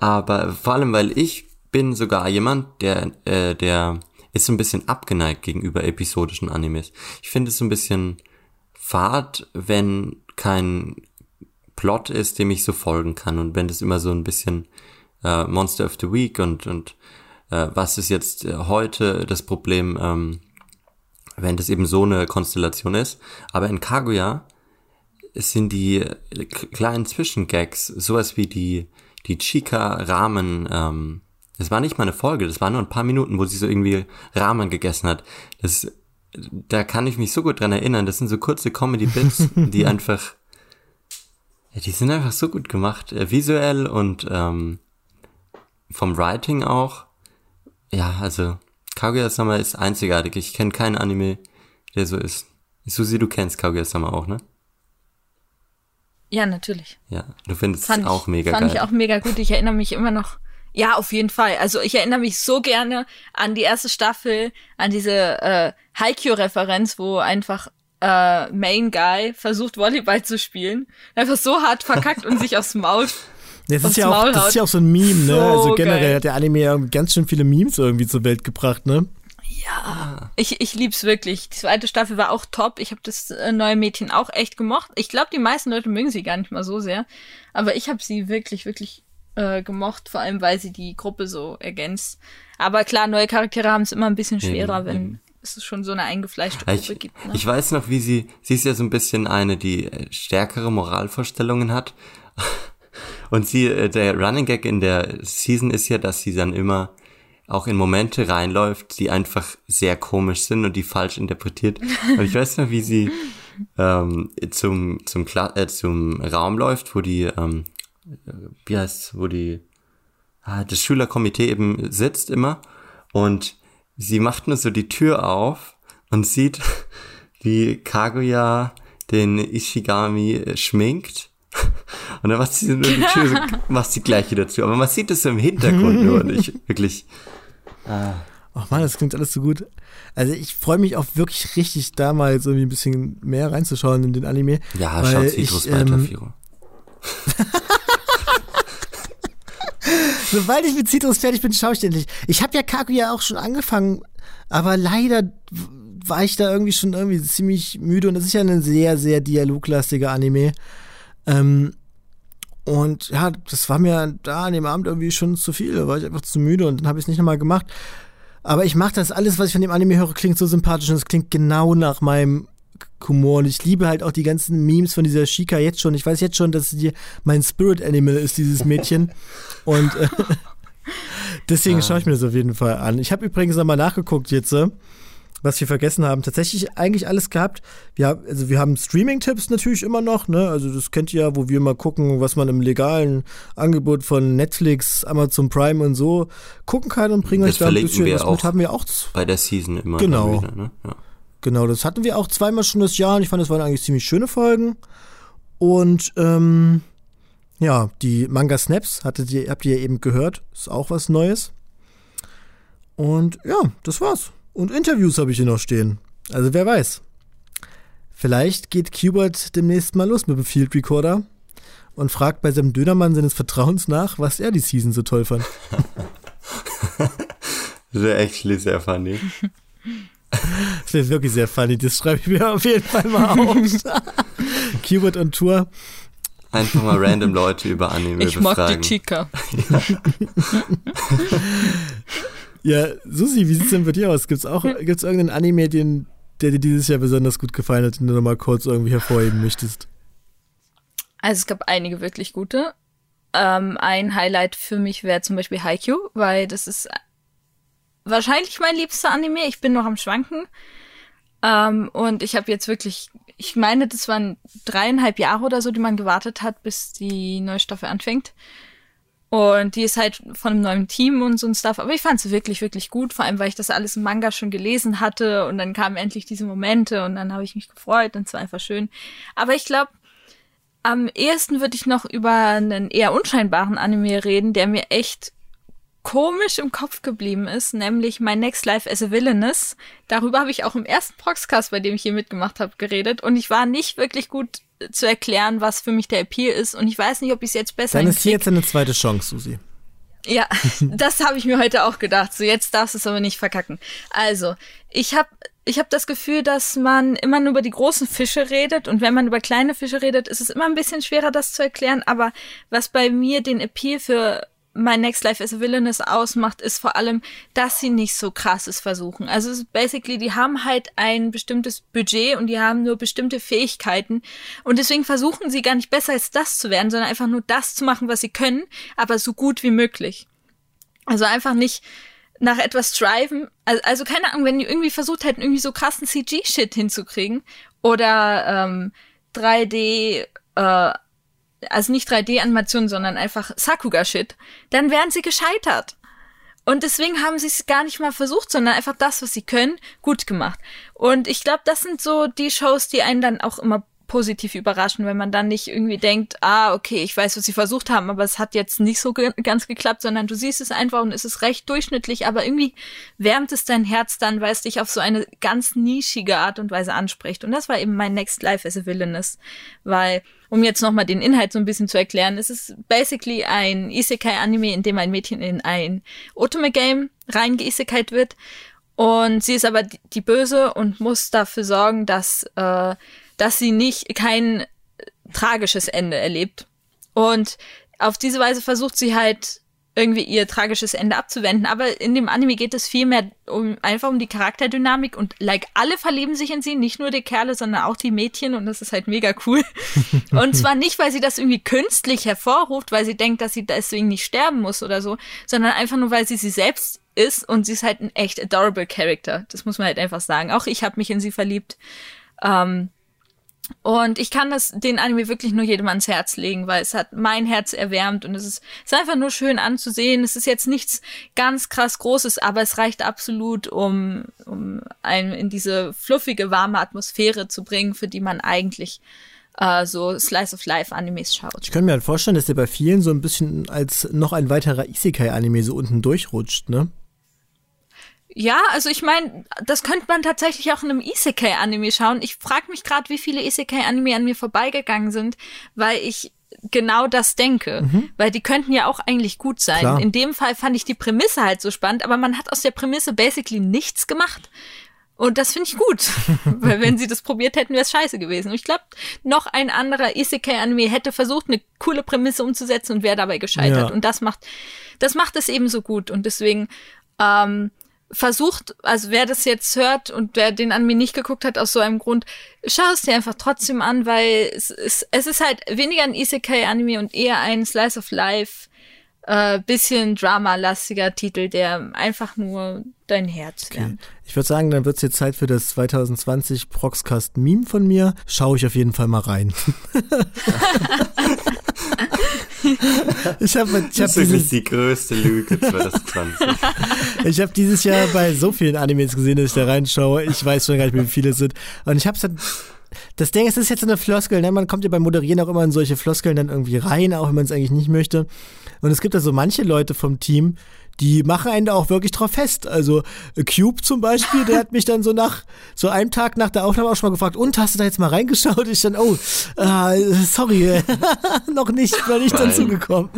aber vor allem, weil ich bin sogar jemand, der, äh, der ist so ein bisschen abgeneigt gegenüber episodischen Animes. Ich finde es so ein bisschen fad, wenn kein Plot ist, dem ich so folgen kann und wenn das immer so ein bisschen äh, Monster of the Week und und äh, was ist jetzt äh, heute das Problem, ähm, wenn das eben so eine Konstellation ist. Aber in Kaguya sind die äh, kleinen Zwischengags, sowas wie die die Chica-Ramen, ähm, das war nicht mal eine Folge, das waren nur ein paar Minuten, wo sie so irgendwie Ramen gegessen hat. Das, da kann ich mich so gut dran erinnern. Das sind so kurze Comedy-Bits, die einfach, die sind einfach so gut gemacht, äh, visuell und ähm, vom Writing auch. Ja, also Kaguya-sama ist einzigartig. Ich kenne keinen Anime, der so ist. Susi, du kennst Kaguya-sama auch, ne? Ja, natürlich. Ja, du findest Fand es auch ich, mega fand geil. ich auch mega gut. Ich erinnere mich immer noch Ja, auf jeden Fall. Also ich erinnere mich so gerne an die erste Staffel, an diese äh, Haikyuu-Referenz, wo einfach äh, Main Guy versucht, Volleyball zu spielen. Einfach so hart verkackt und sich aufs Maul. Das ist, ja auch, das ist ja auch so ein Meme, ne? So also generell geil. hat der Anime ja ganz schön viele Memes irgendwie zur Welt gebracht, ne? Ja, ich, ich lieb's wirklich. Die zweite Staffel war auch top. Ich habe das äh, neue Mädchen auch echt gemocht. Ich glaube, die meisten Leute mögen sie gar nicht mal so sehr. Aber ich habe sie wirklich, wirklich äh, gemocht, vor allem weil sie die Gruppe so ergänzt. Aber klar, neue Charaktere haben es immer ein bisschen schwerer, Eben, wenn eben. es schon so eine eingefleischte Gruppe Ich, gibt. Ne? ich weiß noch, wie sie, sie ist ja so ein bisschen eine, die äh, stärkere Moralvorstellungen hat. Und sie, äh, der Running Gag in der Season ist ja, dass sie dann immer auch in Momente reinläuft, die einfach sehr komisch sind und die falsch interpretiert. Und ich weiß noch, wie sie ähm, zum, zum, Kla äh, zum Raum läuft, wo die, ähm, äh, wie heißt wo die, ah, das Schülerkomitee eben sitzt immer und sie macht nur so die Tür auf und sieht, wie Kaguya den Ishigami schminkt. Und dann macht sie nur die Tür, so, macht sie gleich wieder zu. Aber man sieht es so im Hintergrund nur und ich wirklich, Ach man, das klingt alles so gut. Also ich freue mich auch wirklich richtig damals irgendwie ein bisschen mehr reinzuschauen in den Anime. ja, weil schaut Citrus ich, weiter, ähm, Firo. Sobald ich mit Citrus fertig bin, schaue ich den nicht. Ich habe ja Kaguya auch schon angefangen, aber leider war ich da irgendwie schon irgendwie ziemlich müde und das ist ja ein sehr, sehr dialoglastiger Anime. Ähm, und ja, das war mir da an dem Abend irgendwie schon zu viel. Da war ich einfach zu müde und dann habe ich es nicht nochmal gemacht. Aber ich mache das alles, was ich von dem Anime höre, klingt so sympathisch und es klingt genau nach meinem Humor. Und ich liebe halt auch die ganzen Memes von dieser Shika jetzt schon. Ich weiß jetzt schon, dass sie mein Spirit Animal ist, dieses Mädchen. und äh, deswegen schaue ich mir das auf jeden Fall an. Ich habe übrigens nochmal nachgeguckt jetzt, äh, was wir vergessen haben. Tatsächlich eigentlich alles gehabt. Wir, haben- also wir haben Streaming-Tipps natürlich immer noch. Ne? Also das kennt ihr ja, wo wir mal gucken, was man im legalen Angebot von Netflix, Amazon Prime und so gucken kann und bringen Das euch da ein bisschen wir was auch. mit. Haben wir auch Bei der Season immer Genau. wieder, ne? Ja. Genau, das hatten wir auch zweimal schon das Jahr und ich fand, das waren eigentlich ziemlich schöne Folgen. Und ähm, ja, die Manga Snaps hattet ihr, habt ihr eben gehört, ist auch was Neues. Und ja, das war's. Und Interviews habe ich hier noch stehen. Also wer weiß. Vielleicht geht Qbert demnächst mal los mit dem Field Recorder und fragt bei seinem Dönermann seines Vertrauens nach, was er die Season so toll fand. Das wäre actually sehr funny. Das wäre wirklich sehr funny. Das schreibe ich mir auf jeden Fall mal auf. Qbert und Tour. Einfach mal random Leute über Anime ich mag befragen. die Chica. Ja, Susi, wie sieht's denn bei dir aus? Gibt's auch gibt's irgendeinen Anime, den, der dir dieses Jahr besonders gut gefallen hat, den du nochmal kurz irgendwie hervorheben möchtest? Also es gab einige wirklich gute. Ähm, ein Highlight für mich wäre zum Beispiel Haikyuu, weil das ist wahrscheinlich mein liebster Anime. Ich bin noch am Schwanken. Ähm, und ich habe jetzt wirklich, ich meine, das waren dreieinhalb Jahre oder so, die man gewartet hat, bis die neue Staffel anfängt. Und die ist halt von einem neuen Team und so ein Stuff. Aber ich fand sie wirklich, wirklich gut. Vor allem, weil ich das alles im Manga schon gelesen hatte. Und dann kamen endlich diese Momente und dann habe ich mich gefreut und es war einfach schön. Aber ich glaube, am ehesten würde ich noch über einen eher unscheinbaren Anime reden, der mir echt komisch im Kopf geblieben ist, nämlich My Next Life as a Villainess. Darüber habe ich auch im ersten Proxcast, bei dem ich hier mitgemacht habe, geredet. Und ich war nicht wirklich gut zu erklären, was für mich der Appeal ist. Und ich weiß nicht, ob ich es jetzt besser Dann ist hier jetzt eine zweite Chance, Susi. Ja, das habe ich mir heute auch gedacht. So, jetzt darfst du es aber nicht verkacken. Also, ich habe ich hab das Gefühl, dass man immer nur über die großen Fische redet und wenn man über kleine Fische redet, ist es immer ein bisschen schwerer, das zu erklären. Aber was bei mir den Appeal für My Next Life as a Villainess ausmacht, ist vor allem, dass sie nicht so krasses versuchen. Also basically, die haben halt ein bestimmtes Budget und die haben nur bestimmte Fähigkeiten und deswegen versuchen sie gar nicht besser als das zu werden, sondern einfach nur das zu machen, was sie können, aber so gut wie möglich. Also einfach nicht nach etwas striven. Also, also keine Ahnung, wenn die irgendwie versucht hätten, irgendwie so krassen CG-Shit hinzukriegen oder ähm, 3D, äh, also nicht 3D-Animation, sondern einfach Sakuga-Shit, dann wären sie gescheitert. Und deswegen haben sie es gar nicht mal versucht, sondern einfach das, was sie können, gut gemacht. Und ich glaube, das sind so die Shows, die einen dann auch immer positiv überraschen, wenn man dann nicht irgendwie denkt, ah, okay, ich weiß, was sie versucht haben, aber es hat jetzt nicht so ge ganz geklappt, sondern du siehst es einfach und es ist recht durchschnittlich, aber irgendwie wärmt es dein Herz dann, weil es dich auf so eine ganz nischige Art und Weise anspricht. Und das war eben mein Next Life as a Villainess, weil um jetzt nochmal den Inhalt so ein bisschen zu erklären, es ist basically ein Isekai-Anime, in dem ein Mädchen in ein Otome-Game reingeisekait wird und sie ist aber die Böse und muss dafür sorgen, dass, äh, dass sie nicht kein tragisches Ende erlebt. Und auf diese Weise versucht sie halt irgendwie ihr tragisches Ende abzuwenden. Aber in dem Anime geht es viel mehr um einfach um die Charakterdynamik und like alle verlieben sich in sie, nicht nur die Kerle, sondern auch die Mädchen und das ist halt mega cool. und zwar nicht, weil sie das irgendwie künstlich hervorruft, weil sie denkt, dass sie deswegen nicht sterben muss oder so, sondern einfach nur, weil sie sie selbst ist und sie ist halt ein echt adorable Character. Das muss man halt einfach sagen. Auch ich habe mich in sie verliebt. Ähm, und ich kann das, den Anime wirklich nur jedem ans Herz legen, weil es hat mein Herz erwärmt und es ist, es ist einfach nur schön anzusehen. Es ist jetzt nichts ganz krass Großes, aber es reicht absolut, um, um einen in diese fluffige, warme Atmosphäre zu bringen, für die man eigentlich äh, so Slice of Life Animes schaut. Ich könnte mir halt vorstellen, dass der bei vielen so ein bisschen als noch ein weiterer Isekai-Anime so unten durchrutscht, ne? Ja, also ich meine, das könnte man tatsächlich auch in einem Isekai-Anime schauen. Ich frage mich gerade, wie viele Isekai-Anime an mir vorbeigegangen sind, weil ich genau das denke. Mhm. Weil die könnten ja auch eigentlich gut sein. Klar. In dem Fall fand ich die Prämisse halt so spannend, aber man hat aus der Prämisse basically nichts gemacht. Und das finde ich gut, weil wenn sie das probiert hätten, wäre es scheiße gewesen. Und ich glaube, noch ein anderer Isekai-Anime hätte versucht, eine coole Prämisse umzusetzen und wäre dabei gescheitert. Ja. Und das macht, das macht es eben so gut. Und deswegen ähm, versucht, also wer das jetzt hört und wer den Anime nicht geguckt hat aus so einem Grund, schau es dir einfach trotzdem an, weil es ist, es ist halt weniger ein Isekai-Anime und eher ein Slice of Life, äh, bisschen Drama-lastiger Titel, der einfach nur dein Herz okay. wärmt. Ich würde sagen, dann wird es jetzt Zeit für das 2020 Proxcast Meme von mir. Schaue ich auf jeden Fall mal rein. ich habe ich hab das ist die größte Lüge 2020. ich habe dieses Jahr bei so vielen Animes gesehen, dass ich da reinschaue. Ich weiß schon gar nicht wie viele es sind. Und ich habe es dann das Ding ist, es ist jetzt so eine Floskel, ne? Man kommt ja beim Moderieren auch immer in solche Floskeln dann irgendwie rein, auch wenn man es eigentlich nicht möchte. Und es gibt da so manche Leute vom Team, die machen einen da auch wirklich drauf fest. Also äh, Cube zum Beispiel, der hat mich dann so nach, so einem Tag nach der Aufnahme auch schon mal gefragt, und hast du da jetzt mal reingeschaut? Ich dann, oh, äh, sorry, noch nicht, war nicht dazu gekommen.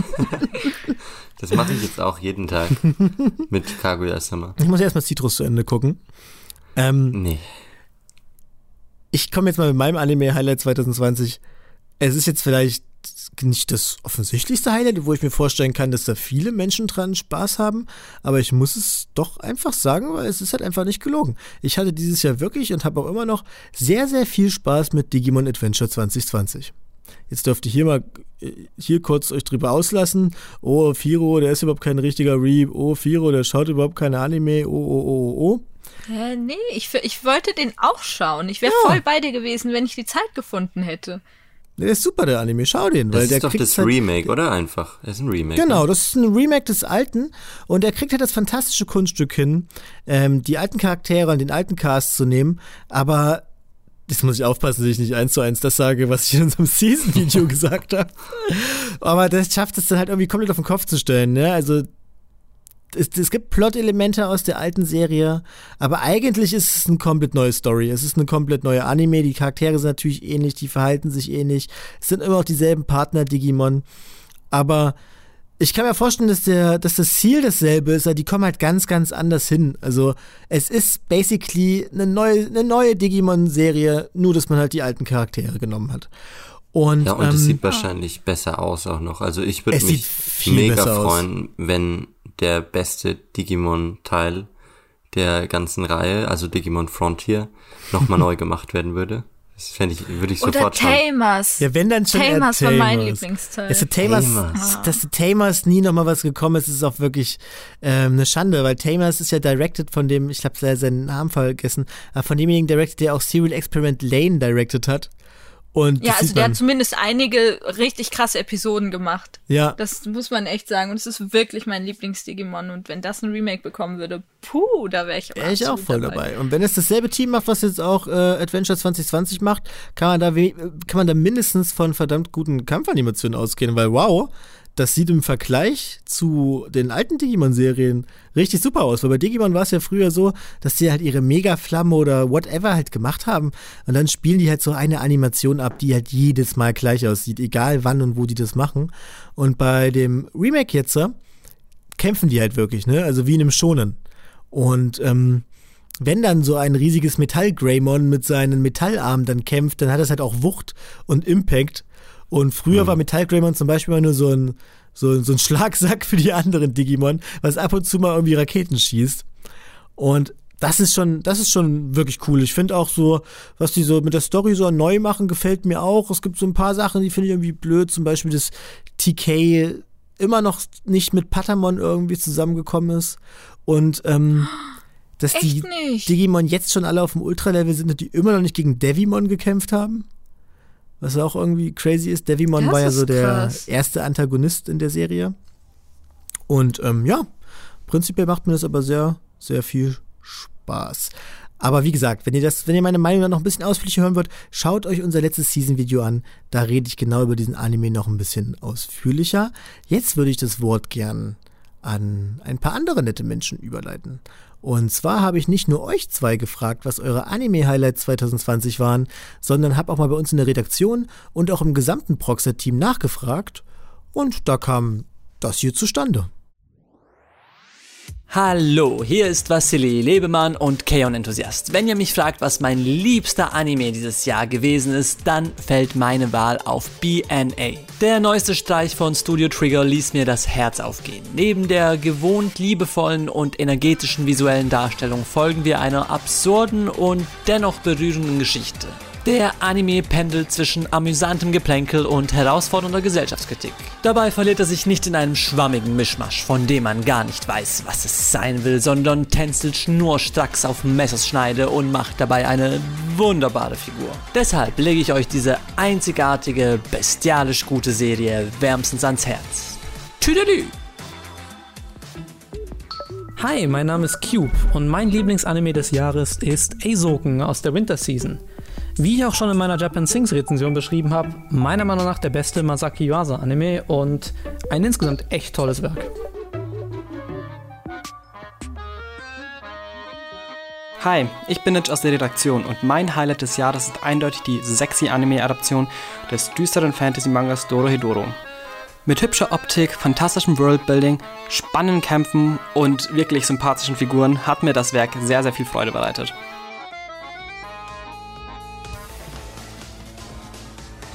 Das mache ich jetzt auch jeden Tag mit Kaguya-sama. Ich muss erstmal Citrus zu Ende gucken. Ähm, nee. Ich komme jetzt mal mit meinem Anime-Highlight 2020. Es ist jetzt vielleicht nicht das offensichtlichste Highlight, wo ich mir vorstellen kann, dass da viele Menschen dran Spaß haben, aber ich muss es doch einfach sagen, weil es ist halt einfach nicht gelogen. Ich hatte dieses Jahr wirklich und habe auch immer noch sehr, sehr viel Spaß mit Digimon Adventure 2020. Jetzt dürft ihr hier mal äh, hier kurz euch drüber auslassen. Oh, Firo, der ist überhaupt kein richtiger Reap. Oh, Firo, der schaut überhaupt keine Anime. Oh, oh, oh, oh. oh. Äh, nee, ich, ich wollte den auch schauen. Ich wäre ja. voll bei dir gewesen, wenn ich die Zeit gefunden hätte. Der ist super, der Anime. Schau den. Weil das ist doch das halt Remake, oder? Einfach. Das ist ein Remake. Genau, ne? das ist ein Remake des alten. Und er kriegt halt das fantastische Kunststück hin, ähm, die alten Charaktere und den alten Cast zu nehmen. Aber Jetzt muss ich aufpassen, dass ich nicht eins zu eins das sage, was ich in unserem Season-Video gesagt habe. Aber das schafft es dann halt irgendwie komplett auf den Kopf zu stellen. Ne? Also es, es gibt Plot-Elemente aus der alten Serie, aber eigentlich ist es eine komplett neue Story. Es ist eine komplett neue Anime. Die Charaktere sind natürlich ähnlich, die verhalten sich ähnlich. Es sind immer auch dieselben Partner Digimon. Aber ich kann mir vorstellen, dass, der, dass das Ziel dasselbe ist, aber die kommen halt ganz, ganz anders hin. Also es ist basically eine neue, eine neue Digimon-Serie, nur dass man halt die alten Charaktere genommen hat. Und, ja, und ähm, es sieht wahrscheinlich besser aus auch noch. Also ich würde mich mega freuen, wenn der beste Digimon-Teil der ganzen Reihe, also Digimon Frontier, nochmal neu gemacht werden würde. Das fände ich, würde ich sofort Oder Tamers. Ja, wenn dann schon Tamers war mein Lieblingsteil. Dass Tamers, Tamers. dass Tamers nie nochmal was gekommen ist, ist auch wirklich ähm, eine Schande, weil Tamers ist ja directed von dem, ich habe seinen Namen vergessen, von demjenigen directed, der auch Serial Experiment Lane directed hat. Und Ja, also der hat zumindest einige richtig krasse Episoden gemacht. Ja, Das muss man echt sagen. Und es ist wirklich mein Lieblings-Digimon. Und wenn das ein Remake bekommen würde, puh, da wäre ich wäre ich auch voll dabei. Und wenn es dasselbe Team macht, was jetzt auch äh, Adventure 2020 macht, kann man da we- kann man da mindestens von verdammt guten Kampfanimationen ausgehen, weil wow, das sieht im Vergleich zu den alten Digimon-Serien richtig super aus. Weil bei Digimon war es ja früher so, dass die halt ihre Mega-Flamme oder whatever halt gemacht haben. Und dann spielen die halt so eine Animation ab, die halt jedes Mal gleich aussieht, egal wann und wo die das machen. Und bei dem Remake jetzt äh, kämpfen die halt wirklich, ne? Also wie in einem Shonen. Und ähm, wenn dann so ein riesiges Metall-Greymon mit seinen Metallarmen dann kämpft, dann hat das halt auch Wucht und Impact. Und früher war Metall-Greymon zum Beispiel immer nur so ein, so, so ein Schlagsack für die anderen Digimon, was ab und zu mal irgendwie Raketen schießt. Und das ist schon, das ist schon wirklich cool. Ich finde auch so, was die so mit der Story so neu machen, gefällt mir auch. Es gibt so ein paar Sachen, die finde ich irgendwie blöd. Zum Beispiel, dass TK immer noch nicht mit Patamon irgendwie zusammengekommen ist. Und ähm, dass die Echt nicht? Digimon jetzt schon alle auf dem Ultra-Level sind und die immer noch nicht gegen Devimon gekämpft haben. Was auch irgendwie crazy ist. Devimon Das war ja so der krass. erste Antagonist in der Serie. Und ähm, ja, prinzipiell macht mir das aber sehr, sehr viel Spaß. Aber wie gesagt, wenn ihr das, wenn ihr meine Meinung dann noch ein bisschen ausführlicher hören wollt, schaut euch unser letztes Season-Video an. Da rede ich genau über diesen Anime noch ein bisschen ausführlicher. Jetzt würde ich das Wort gern an ein paar andere nette Menschen überleiten. Und zwar habe ich nicht nur euch zwei gefragt, was eure Anime-Highlights 2020 waren, sondern habe auch mal bei uns in der Redaktion und auch im gesamten Proxer-Team nachgefragt. Und da kam das hier zustande. Hallo, hier ist Vassili Lebemann und Keon-Enthusiast. Wenn ihr mich fragt, was mein liebster Anime dieses Jahr gewesen ist, dann fällt meine Wahl auf BNA. Der neueste Streich von Studio Trigger ließ mir das Herz aufgehen. Neben der gewohnt liebevollen und energetischen visuellen Darstellung folgen wir einer absurden und dennoch berührenden Geschichte. Der Anime pendelt zwischen amüsantem Geplänkel und herausfordernder Gesellschaftskritik. Dabei verliert er sich nicht in einem schwammigen Mischmasch, von dem man gar nicht weiß, was es sein will, sondern tänzelt schnurstracks auf Messerschneide und macht dabei eine wunderbare Figur. Deshalb lege ich euch diese einzigartige, bestialisch gute Serie wärmstens ans Herz. Tüdelü! Hi, mein Name ist Cube und mein Lieblingsanime des Jahres ist Eizoken aus der Winter Season. Wie ich auch schon in meiner Japan Sings Rezension beschrieben habe, meiner Meinung nach der beste Masaki Yuasa Anime und ein insgesamt echt tolles Werk. Hi, ich bin Nitch aus der Redaktion und mein Highlight des Jahres ist eindeutig die sexy Anime-Adaption des düsteren Fantasy-Mangas Dorohedoro. Mit hübscher Optik, fantastischem Worldbuilding, spannenden Kämpfen und wirklich sympathischen Figuren hat mir das Werk sehr, sehr viel Freude bereitet.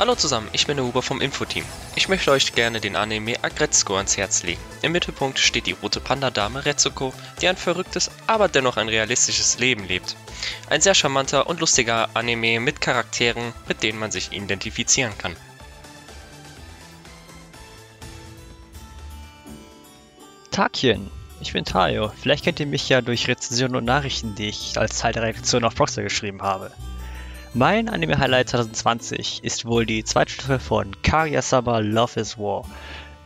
Hallo zusammen, ich bin der Huber vom Infoteam. Ich möchte euch gerne den Anime Agretzko ans Herz legen. Im Mittelpunkt steht die rote Panda-Dame Retsuko, die ein verrücktes, aber dennoch ein realistisches Leben lebt. Ein sehr charmanter und lustiger Anime mit Charakteren, mit denen man sich identifizieren kann. Tagchen, ich bin Tayo. Vielleicht kennt ihr mich ja durch Rezensionen und Nachrichten, die ich als Teil der Redaktion auf Proxer geschrieben habe. Mein Anime-Highlight 2020 ist wohl die zweite Staffel von Kaguya-sama Love is War.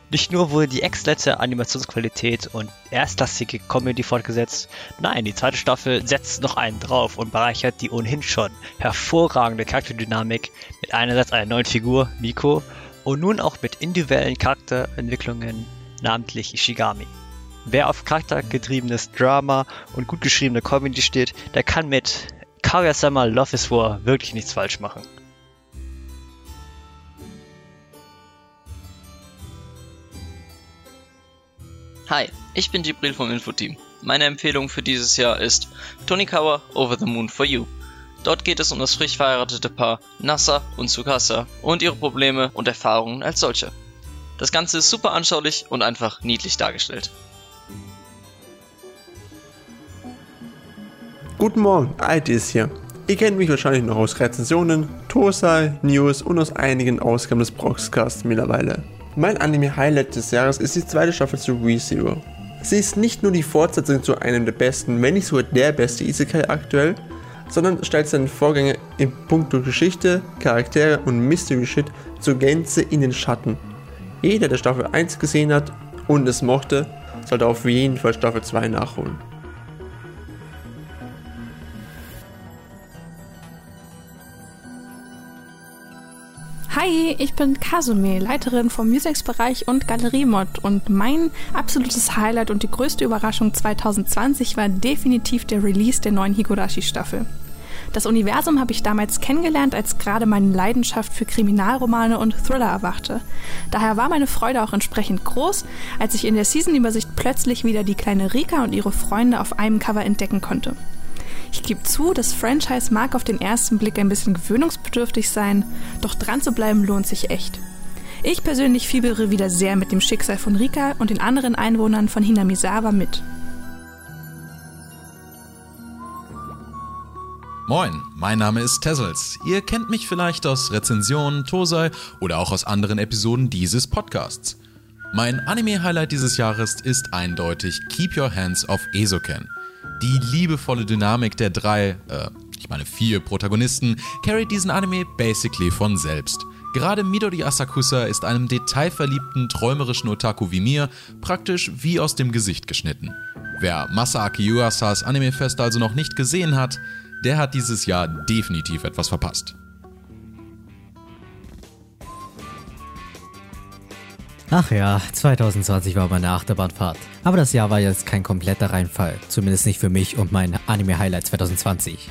Nicht nur wurde die exzellente Animationsqualität und erstklassige Comedy fortgesetzt, nein, die zweite Staffel setzt noch einen drauf und bereichert die ohnehin schon hervorragende Charakterdynamik mit einerseits einer neuen Figur, Miko, und nun auch mit individuellen Charakterentwicklungen, namentlich Ishigami. Wer auf charaktergetriebenes Drama und gut geschriebene Comedy steht, der kann mit Kaguya-sama Love is War wirklich nichts falsch machen. Hi, ich bin Jibril vom Infoteam. Meine Empfehlung für dieses Jahr ist Tonikawa Over the Moon for You. Dort geht es um das frisch verheiratete Paar Nasa und Tsukasa und ihre Probleme und Erfahrungen als solche. Das Ganze ist super anschaulich und einfach niedlich dargestellt. Guten Morgen, IT ist hier. Ihr kennt mich wahrscheinlich noch aus Rezensionen, Tosai, News und aus einigen Ausgaben des Proxcasts mittlerweile. Mein Anime-Highlight des Jahres ist die zweite Staffel zu ReZero. Sie ist nicht nur die Fortsetzung zu einem der besten, wenn nicht sogar der beste Isekai aktuell, sondern stellt seinen Vorgänger in puncto Geschichte, Charaktere und Mystery Shit zur Gänze in den Schatten. Jeder, der Staffel 1 gesehen hat und es mochte, sollte auf jeden Fall Staffel 2 nachholen. Hi, ich bin Kasume, Leiterin vom Musics-Bereich und Galeriemod und mein absolutes Highlight und die größte Überraschung 2020 war definitiv der Release der neuen Higurashi-Staffel. Das Universum habe ich damals kennengelernt, als gerade meine Leidenschaft für Kriminalromane und Thriller erwachte. Daher war meine Freude auch entsprechend groß, als ich in der Season-Übersicht plötzlich wieder die kleine Rika und ihre Freunde auf einem Cover entdecken konnte. Ich gebe zu, das Franchise mag auf den ersten Blick ein bisschen gewöhnungsbedürftig sein, doch dran zu bleiben lohnt sich echt. Ich persönlich fiebere wieder sehr mit dem Schicksal von Rika und den anderen Einwohnern von Hinamizawa mit. Moin, mein Name ist Tessels. Ihr kennt mich vielleicht aus Rezensionen, Tosei oder auch aus anderen Episoden dieses Podcasts. Mein Anime-Highlight dieses Jahres ist eindeutig Keep Your Hands Off Esoken. Die liebevolle Dynamik der drei, äh, ich meine vier Protagonisten, carried diesen Anime basically von selbst. Gerade Midori Asakusa ist einem detailverliebten, träumerischen Otaku wie mir praktisch wie aus dem Gesicht geschnitten. Wer Masaaki Yuasas Anime-Fest also noch nicht gesehen hat, der hat dieses Jahr definitiv etwas verpasst. Ach ja, 2020 war meine Achterbahnfahrt. Aber das Jahr war jetzt kein kompletter Reinfall. Zumindest nicht für mich und mein Anime-Highlight 2020.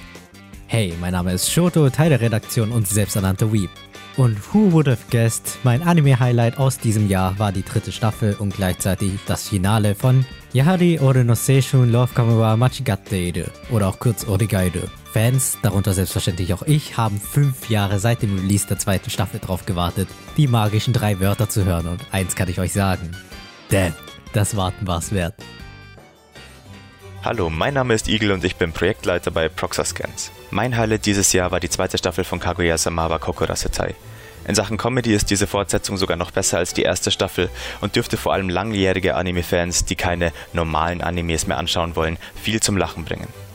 Hey, mein Name ist Shoto, Teil der Redaktion und selbsternannte Weep. Und who would have guessed, mein Anime-Highlight aus diesem Jahr war die dritte Staffel und gleichzeitig das Finale von Yahari Ore no Seishun Love Kame wa Machigatte iru oder auch kurz Origaide. Fans, darunter selbstverständlich auch ich, haben fünf Jahre seit dem Release der zweiten Staffel drauf gewartet, die magischen drei Wörter zu hören und eins kann ich euch sagen. Damn, das Warten war's wert. Hallo, mein Name ist Igel und ich bin Projektleiter bei Proxascans. Mein Highlight dieses Jahr war die zweite Staffel von Kaguya-sama wa Kokurasetai. In Sachen Comedy ist diese Fortsetzung sogar noch besser als die erste Staffel und dürfte vor allem langjährige Anime-Fans, die keine normalen Animes mehr anschauen wollen, viel zum Lachen bringen.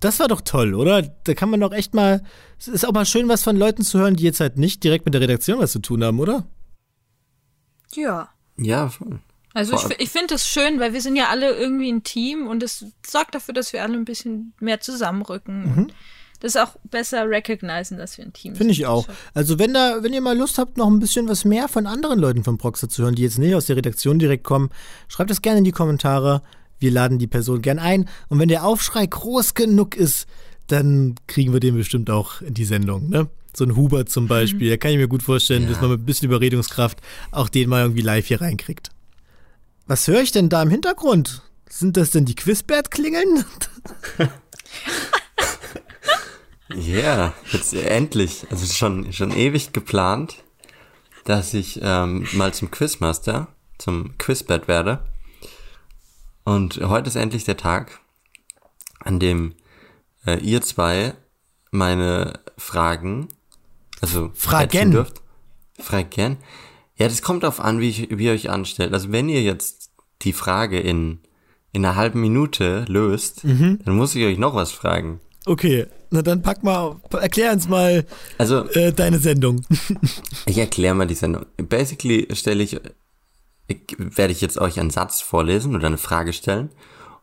Das war doch toll, oder? Da kann man doch echt mal. Es ist auch mal schön, was von Leuten zu hören, die jetzt halt nicht direkt mit der Redaktion was zu tun haben, oder? Ja. Ja, voll. Also ich, ich finde es schön, weil wir sind ja alle irgendwie ein Team und es sorgt dafür, dass wir alle ein bisschen mehr zusammenrücken. Mhm. Und das auch besser recognizen, dass wir ein Team Finde ich sind. auch. Also wenn da, wenn ihr mal Lust habt, noch ein bisschen was mehr von anderen Leuten vom Proxer zu hören, die jetzt nicht aus der Redaktion direkt kommen, schreibt das gerne in die Kommentare. Wir laden die Person gern ein. Und wenn der Aufschrei groß genug ist, dann kriegen wir den bestimmt auch in die Sendung, ne? So ein Hubert zum Beispiel, da kann ich mir gut vorstellen, dass man mit ein bisschen Überredungskraft auch den mal irgendwie live hier reinkriegt. Was höre ich denn da im Hintergrund? Sind das denn die Quizbert-Klingeln? Ja, yeah, jetzt endlich. Also schon, schon ewig geplant, dass ich ähm, mal zum Quizmaster, zum Quizbett werde. Und heute ist endlich der Tag, an dem äh, ihr zwei meine Fragen, also Fragen. dürft. Fragen. Ja, das kommt darauf an, wie, ich, wie ihr euch anstellt. Also wenn ihr jetzt die Frage in, in einer halben Minute löst, Mhm. dann muss ich euch noch was fragen. Okay, na dann pack mal, erklär uns mal Also, äh, deine Sendung. Ich erkläre mal die Sendung. Basically stelle ich, werde ich jetzt euch einen Satz vorlesen oder eine Frage stellen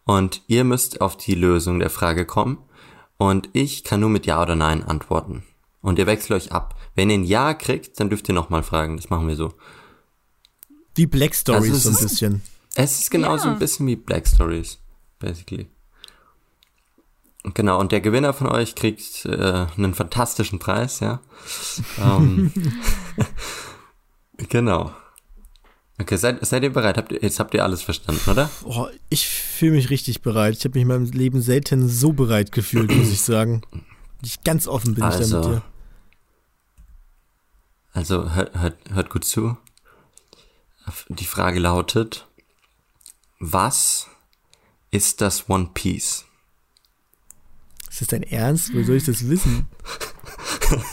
und ihr müsst auf die Lösung der Frage kommen und ich kann nur mit Ja oder Nein antworten. Und ihr wechselt euch ab. Wenn ihr ein Ja kriegt, dann dürft ihr nochmal fragen. Das machen wir so. Die Black Stories Also es so ein ist- bisschen. Es ist genauso Ja. ein bisschen wie Black Stories, basically. Genau, und der Gewinner von euch kriegt äh, einen fantastischen Preis, ja. ähm, genau. Okay, seid, seid ihr bereit? Habt ihr, jetzt habt ihr alles verstanden, oder? Oh, ich fühle mich richtig bereit. Ich habe mich in meinem Leben selten so bereit gefühlt, muss ich sagen. Ich ganz offen bin ich da Also, mit dir. Also hört, hört, hört gut zu. Die Frage lautet, was ist das One Piece? Ist das dein Ernst? Wo soll ich das wissen?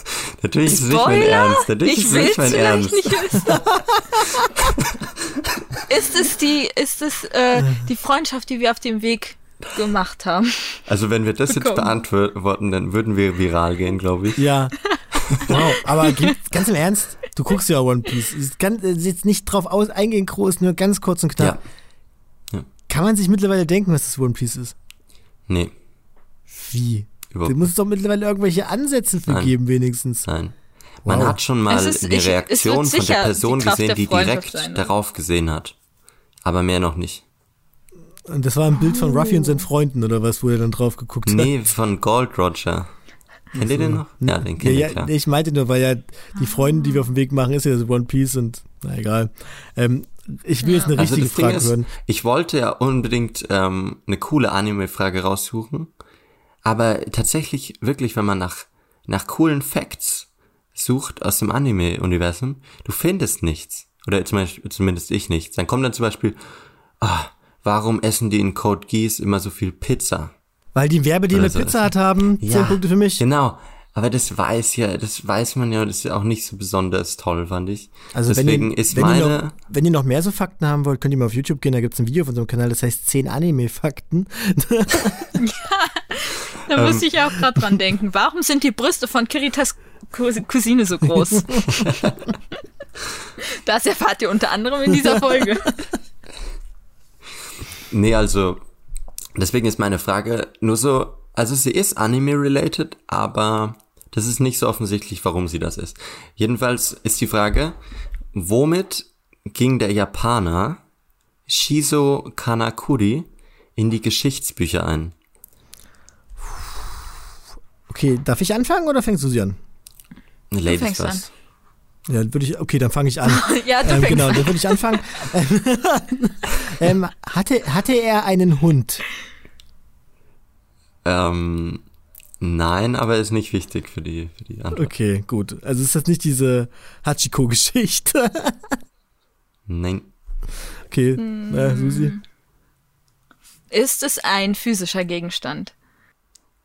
Natürlich ist es nicht mein? Ernst. Natürlich ich ist es nicht mein vielleicht Ernst. nicht wissen. ist es die, ist es äh, die Freundschaft, die wir auf dem Weg gemacht haben. Also wenn wir das jetzt Bekommen. beantworten, dann würden wir viral gehen, glaube ich. Ja. Wow, aber ganz im Ernst, du guckst ja One Piece. Ist ganz, ist jetzt nicht drauf aus, eingehen groß, nur ganz kurz und knapp. Kann man sich mittlerweile denken, was das One Piece ist? Nee. Wie? Überhaupt Da muss es doch mittlerweile irgendwelche Ansätze für Nein. geben, wenigstens. Nein. Man Wow. hat schon mal ist- ich- wird Reaktion von sicher der Person die gesehen, der die direkt sein, ne? darauf gesehen hat. Aber mehr noch nicht. Und das war ein Bild von Ruffy und seinen Freunden, oder was, wo er dann drauf geguckt hat? Nee, von Gold Roger. Kennt ihr den noch? Ja, den kennt ja, ihr, klar. ich meinte nur, weil ja die Freunde, die wir auf dem Weg machen, ist ja das One Piece und na egal. Ähm, ich will jetzt eine Also richtige das Ding Frage ist, hören. ich wollte ja unbedingt ähm, eine coole Anime-Frage raussuchen, aber tatsächlich wirklich, wenn man nach nach coolen Facts sucht aus dem Anime-Universum, du findest nichts oder zum Beispiel, zumindest ich nichts. Dann kommt dann zum Beispiel, ah, warum essen die in Code Geass immer so viel Pizza? Weil die Werbedeal mit so. Pizza Hut haben, zehn Ja, Punkte für mich. Genau. Aber das weiß ja, das weiß man ja, das ist ja auch nicht so besonders toll, fand ich. Also Deswegen wenn ihr, ist wenn meine, Ihr noch, wenn ihr noch mehr so Fakten haben wollt, könnt ihr mal auf YouTube gehen, da gibt es ein Video auf unserem Kanal, das heißt 10 Anime-Fakten. Da Ähm. musste ich auch gerade dran denken. Warum sind die Brüste von Kiritas Cous- Cousine so groß? das erfahrt ihr unter anderem in dieser Folge. Nee, also, deswegen ist meine Frage nur so, also sie ist Anime-related, aber das ist nicht so offensichtlich, warum sie das ist. Jedenfalls ist die Frage, womit ging der Japaner Shizo Kanakuri in die Geschichtsbücher ein? Okay, darf ich anfangen oder fängst du sie an? Ladies fängst first. Ja, würde ich, okay, dann fange ich an. Ja, du ähm, fängst Genau, an. dann würde ich anfangen. ähm, hatte, hatte er einen Hund? Ähm, nein, aber ist nicht wichtig für die, für die Antwort. Okay, gut. Also ist das nicht diese Hachiko-Geschichte? Nein. okay, Hm. äh, Susi. Ist es ein physischer Gegenstand?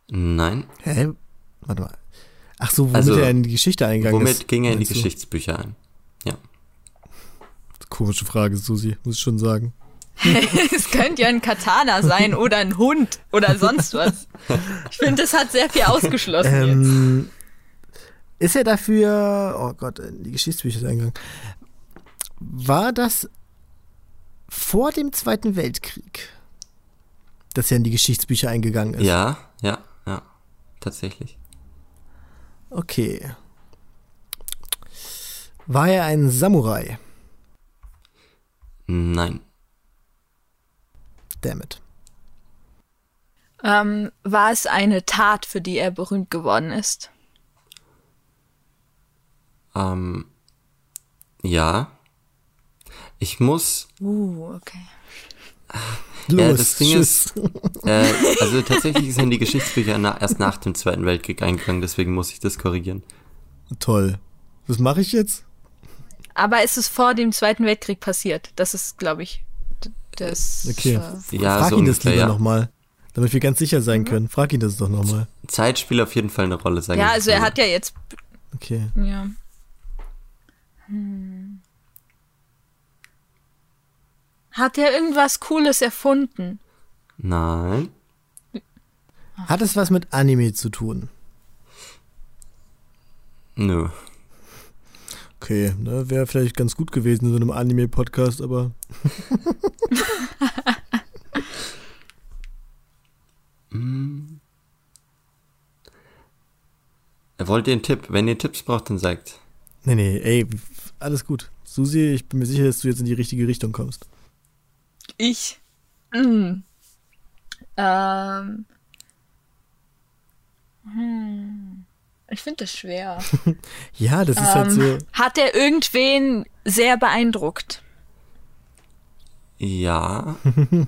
Nein. Hä? Warte mal. Ach so, womit Also, er in die Geschichte eingegangen ist. Womit ging er in die du? Geschichtsbücher ein? Ja. Komische Frage, Susi, muss ich schon sagen. es könnte ja ein Katana sein oder ein Hund oder sonst was. Ich finde, das hat sehr viel ausgeschlossen jetzt. Ähm, ist er dafür, oh Gott, in die Geschichtsbücher ist er eingegangen. War das vor dem Zweiten Weltkrieg, dass er in die Geschichtsbücher eingegangen ist? Ja, ja, ja. Tatsächlich. Okay. War er ein Samurai? Nein. Damn it. Ähm, war es eine Tat, für die er berühmt geworden ist? Ähm, ja. Ich muss. Uh, okay. Ja, Los, das Ding tschüss. ist, äh, also tatsächlich in die Geschichtsbücher na, erst nach dem Zweiten Weltkrieg eingegangen, deswegen muss ich das korrigieren. Toll. Was mache ich jetzt? Aber es ist vor dem Zweiten Weltkrieg passiert. Das ist, glaube ich, das. Okay. Äh, Ja, Frag so ihn das ungefähr, lieber ja. nochmal. Damit wir ganz sicher sein können. Frag ihn das doch nochmal. Zeit spielt auf jeden Fall eine Rolle, sagen ja, also er hat ja jetzt. Okay. Ja. Hm. Hat er irgendwas Cooles erfunden? Nein. Hat es was mit Anime zu tun? Nö. Okay, ne, wäre vielleicht ganz gut gewesen in so einem Anime-Podcast, aber. Hm. Wollt ihr einen Tipp? Wenn ihr Tipps braucht, dann sagt. Nee, nee, ey, alles gut. Susi, ich bin mir sicher, dass du jetzt in die richtige Richtung kommst. Ich. Hm. Ähm. Hm. Ich finde das schwer. Ja, das ist halt so. Ähm, Hat er irgendwen sehr beeindruckt? Ja.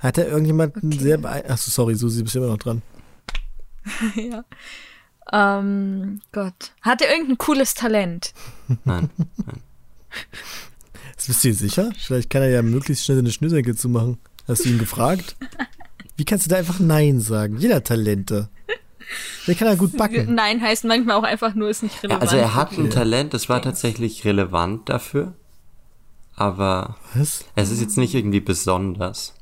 Hat er irgendjemanden sehr beeindruckt? Achso, sorry, Susi, bist immer noch dran. ja. Ähm, Gott. Hat er irgendein cooles Talent? Nein. Nein. Bist du dir sicher? Vielleicht kann er ja möglichst schnell seine Schnürsenkel zumachen. Hast du ihn gefragt? Wie kannst du da einfach Nein sagen? Jeder hat Talente. Der kann ja gut backen. Nein heißt manchmal auch einfach nur, ist nicht relevant. Also er hat ein Talent, das war tatsächlich relevant dafür. Aber Was? es ist jetzt nicht irgendwie besonders.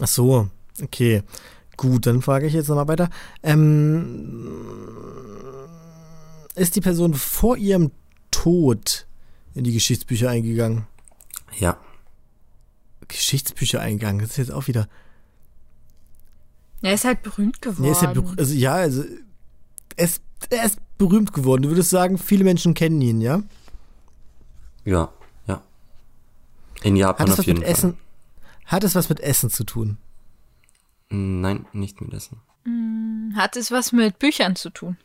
Ach so, okay. Gut, dann frage ich jetzt nochmal weiter. Ähm, ist die Person vor ihrem Tod in die Geschichtsbücher eingegangen? Ja. Geschichtsbücher eingegangen, das ist jetzt auch wieder. Er ist halt berühmt geworden. Nee, ist ja, berü- also, ja, also er ist, er ist berühmt geworden. Du würdest sagen, viele Menschen kennen ihn, ja? Ja, ja. In Japan Hat es auf was jeden mit Fall. Essen? Hat es was mit Essen zu tun? Nein, nicht mit Essen. Hm, Hat es was mit Büchern zu tun?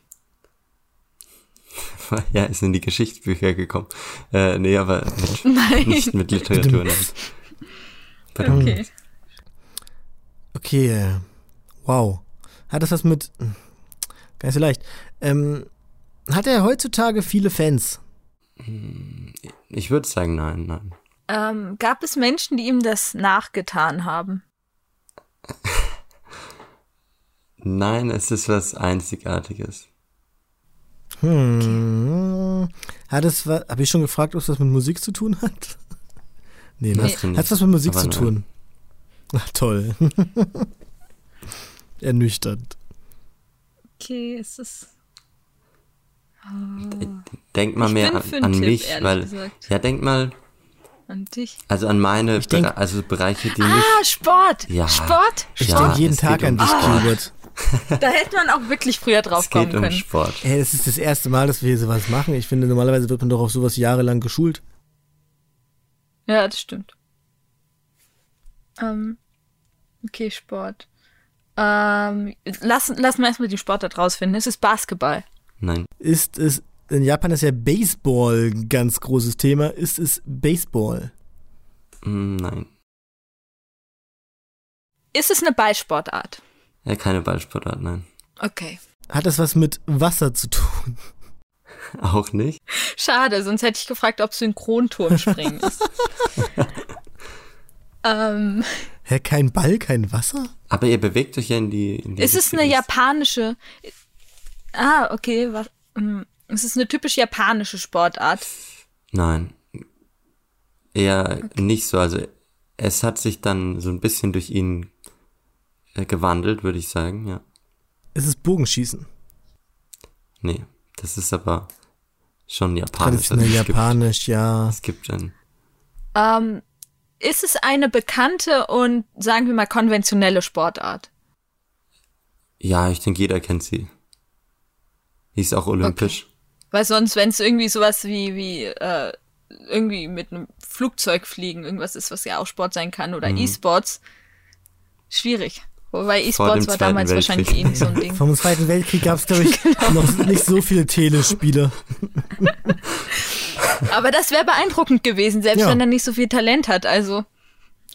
ja, ist in die Geschichtsbücher gekommen. Äh, nee, aber mit, Nein. nicht mit Literatur. nein. Pardon. Okay. Okay, wow. Hat das was mit. Gar nicht so leicht. Ähm, hat er heutzutage viele Fans? Ich würde sagen, nein, nein. Ähm, gab es Menschen, die ihm das nachgetan haben? Nein, es ist was Einzigartiges. Hm. Hat es was. Habe ich schon gefragt, ob es was mit Musik zu tun hat? nee, ne? Nicht. Hat es was mit Musik Aber zu nein. tun? Ach, toll. Ernüchternd. Okay, ist es. Denk mal Ich mehr an, an Tipp, mich, weil. gesagt. Ja, denk mal, An dich. also an meine denk- Bere also Bereiche, die. Ah, Sport! Ja. Sport! Ich Ja, denke jeden es Tag an um dich, Sport. Gilbert. Da hätte man auch wirklich früher drauf Es kommen geht um können. Sport. Ey, das ist das erste Mal, dass wir hier sowas machen. Ich finde, normalerweise wird man doch auf sowas jahrelang geschult. Ja, das stimmt. Ähm, okay, Sport. Ähm, lassen, lassen wir erstmal die Sportart rausfinden. Es ist Basketball. Nein. Ist es. In Japan ist ja Baseball ein ganz großes Thema. Ist es Baseball? Mm, Nein. Ist es eine Ballsportart? Ja, keine Ballsportart, nein. Okay. Hat es was mit Wasser zu tun? Auch nicht. Schade, sonst hätte ich gefragt, ob Synchronturmspringen ist. ähm, Hä, kein Ball, kein Wasser? Aber ihr bewegt euch ja in die. In die ist es eine richtige- japanische. Ah, okay. Was, hm, es ist eine typisch japanische Sportart. Nein. Eher nicht so. Also es hat sich dann so ein bisschen durch ihn gewandelt, würde ich sagen, ja. Ist es Bogenschießen? Nee, das ist aber schon japanisch. Traditionell Also gibt- japanisch, ja. Es gibt ein. Ähm, ist es eine bekannte und sagen wir mal konventionelle Sportart? Ja, ich denke, jeder kennt sie. Die ist auch olympisch. Weil sonst, wenn es irgendwie sowas wie, wie, äh, irgendwie mit einem Flugzeug fliegen, irgendwas ist, was ja auch Sport sein kann, oder Mhm. E-Sports, schwierig. Wobei E-Sports war damals wahrscheinlich Weltkrieg. eh nicht so ein Ding. Vom Zweiten Weltkrieg gab es, glaube ich, Genau. noch nicht so viele Telespiele. Aber das wäre beeindruckend gewesen, selbst Ja. wenn er nicht so viel Talent hat. Also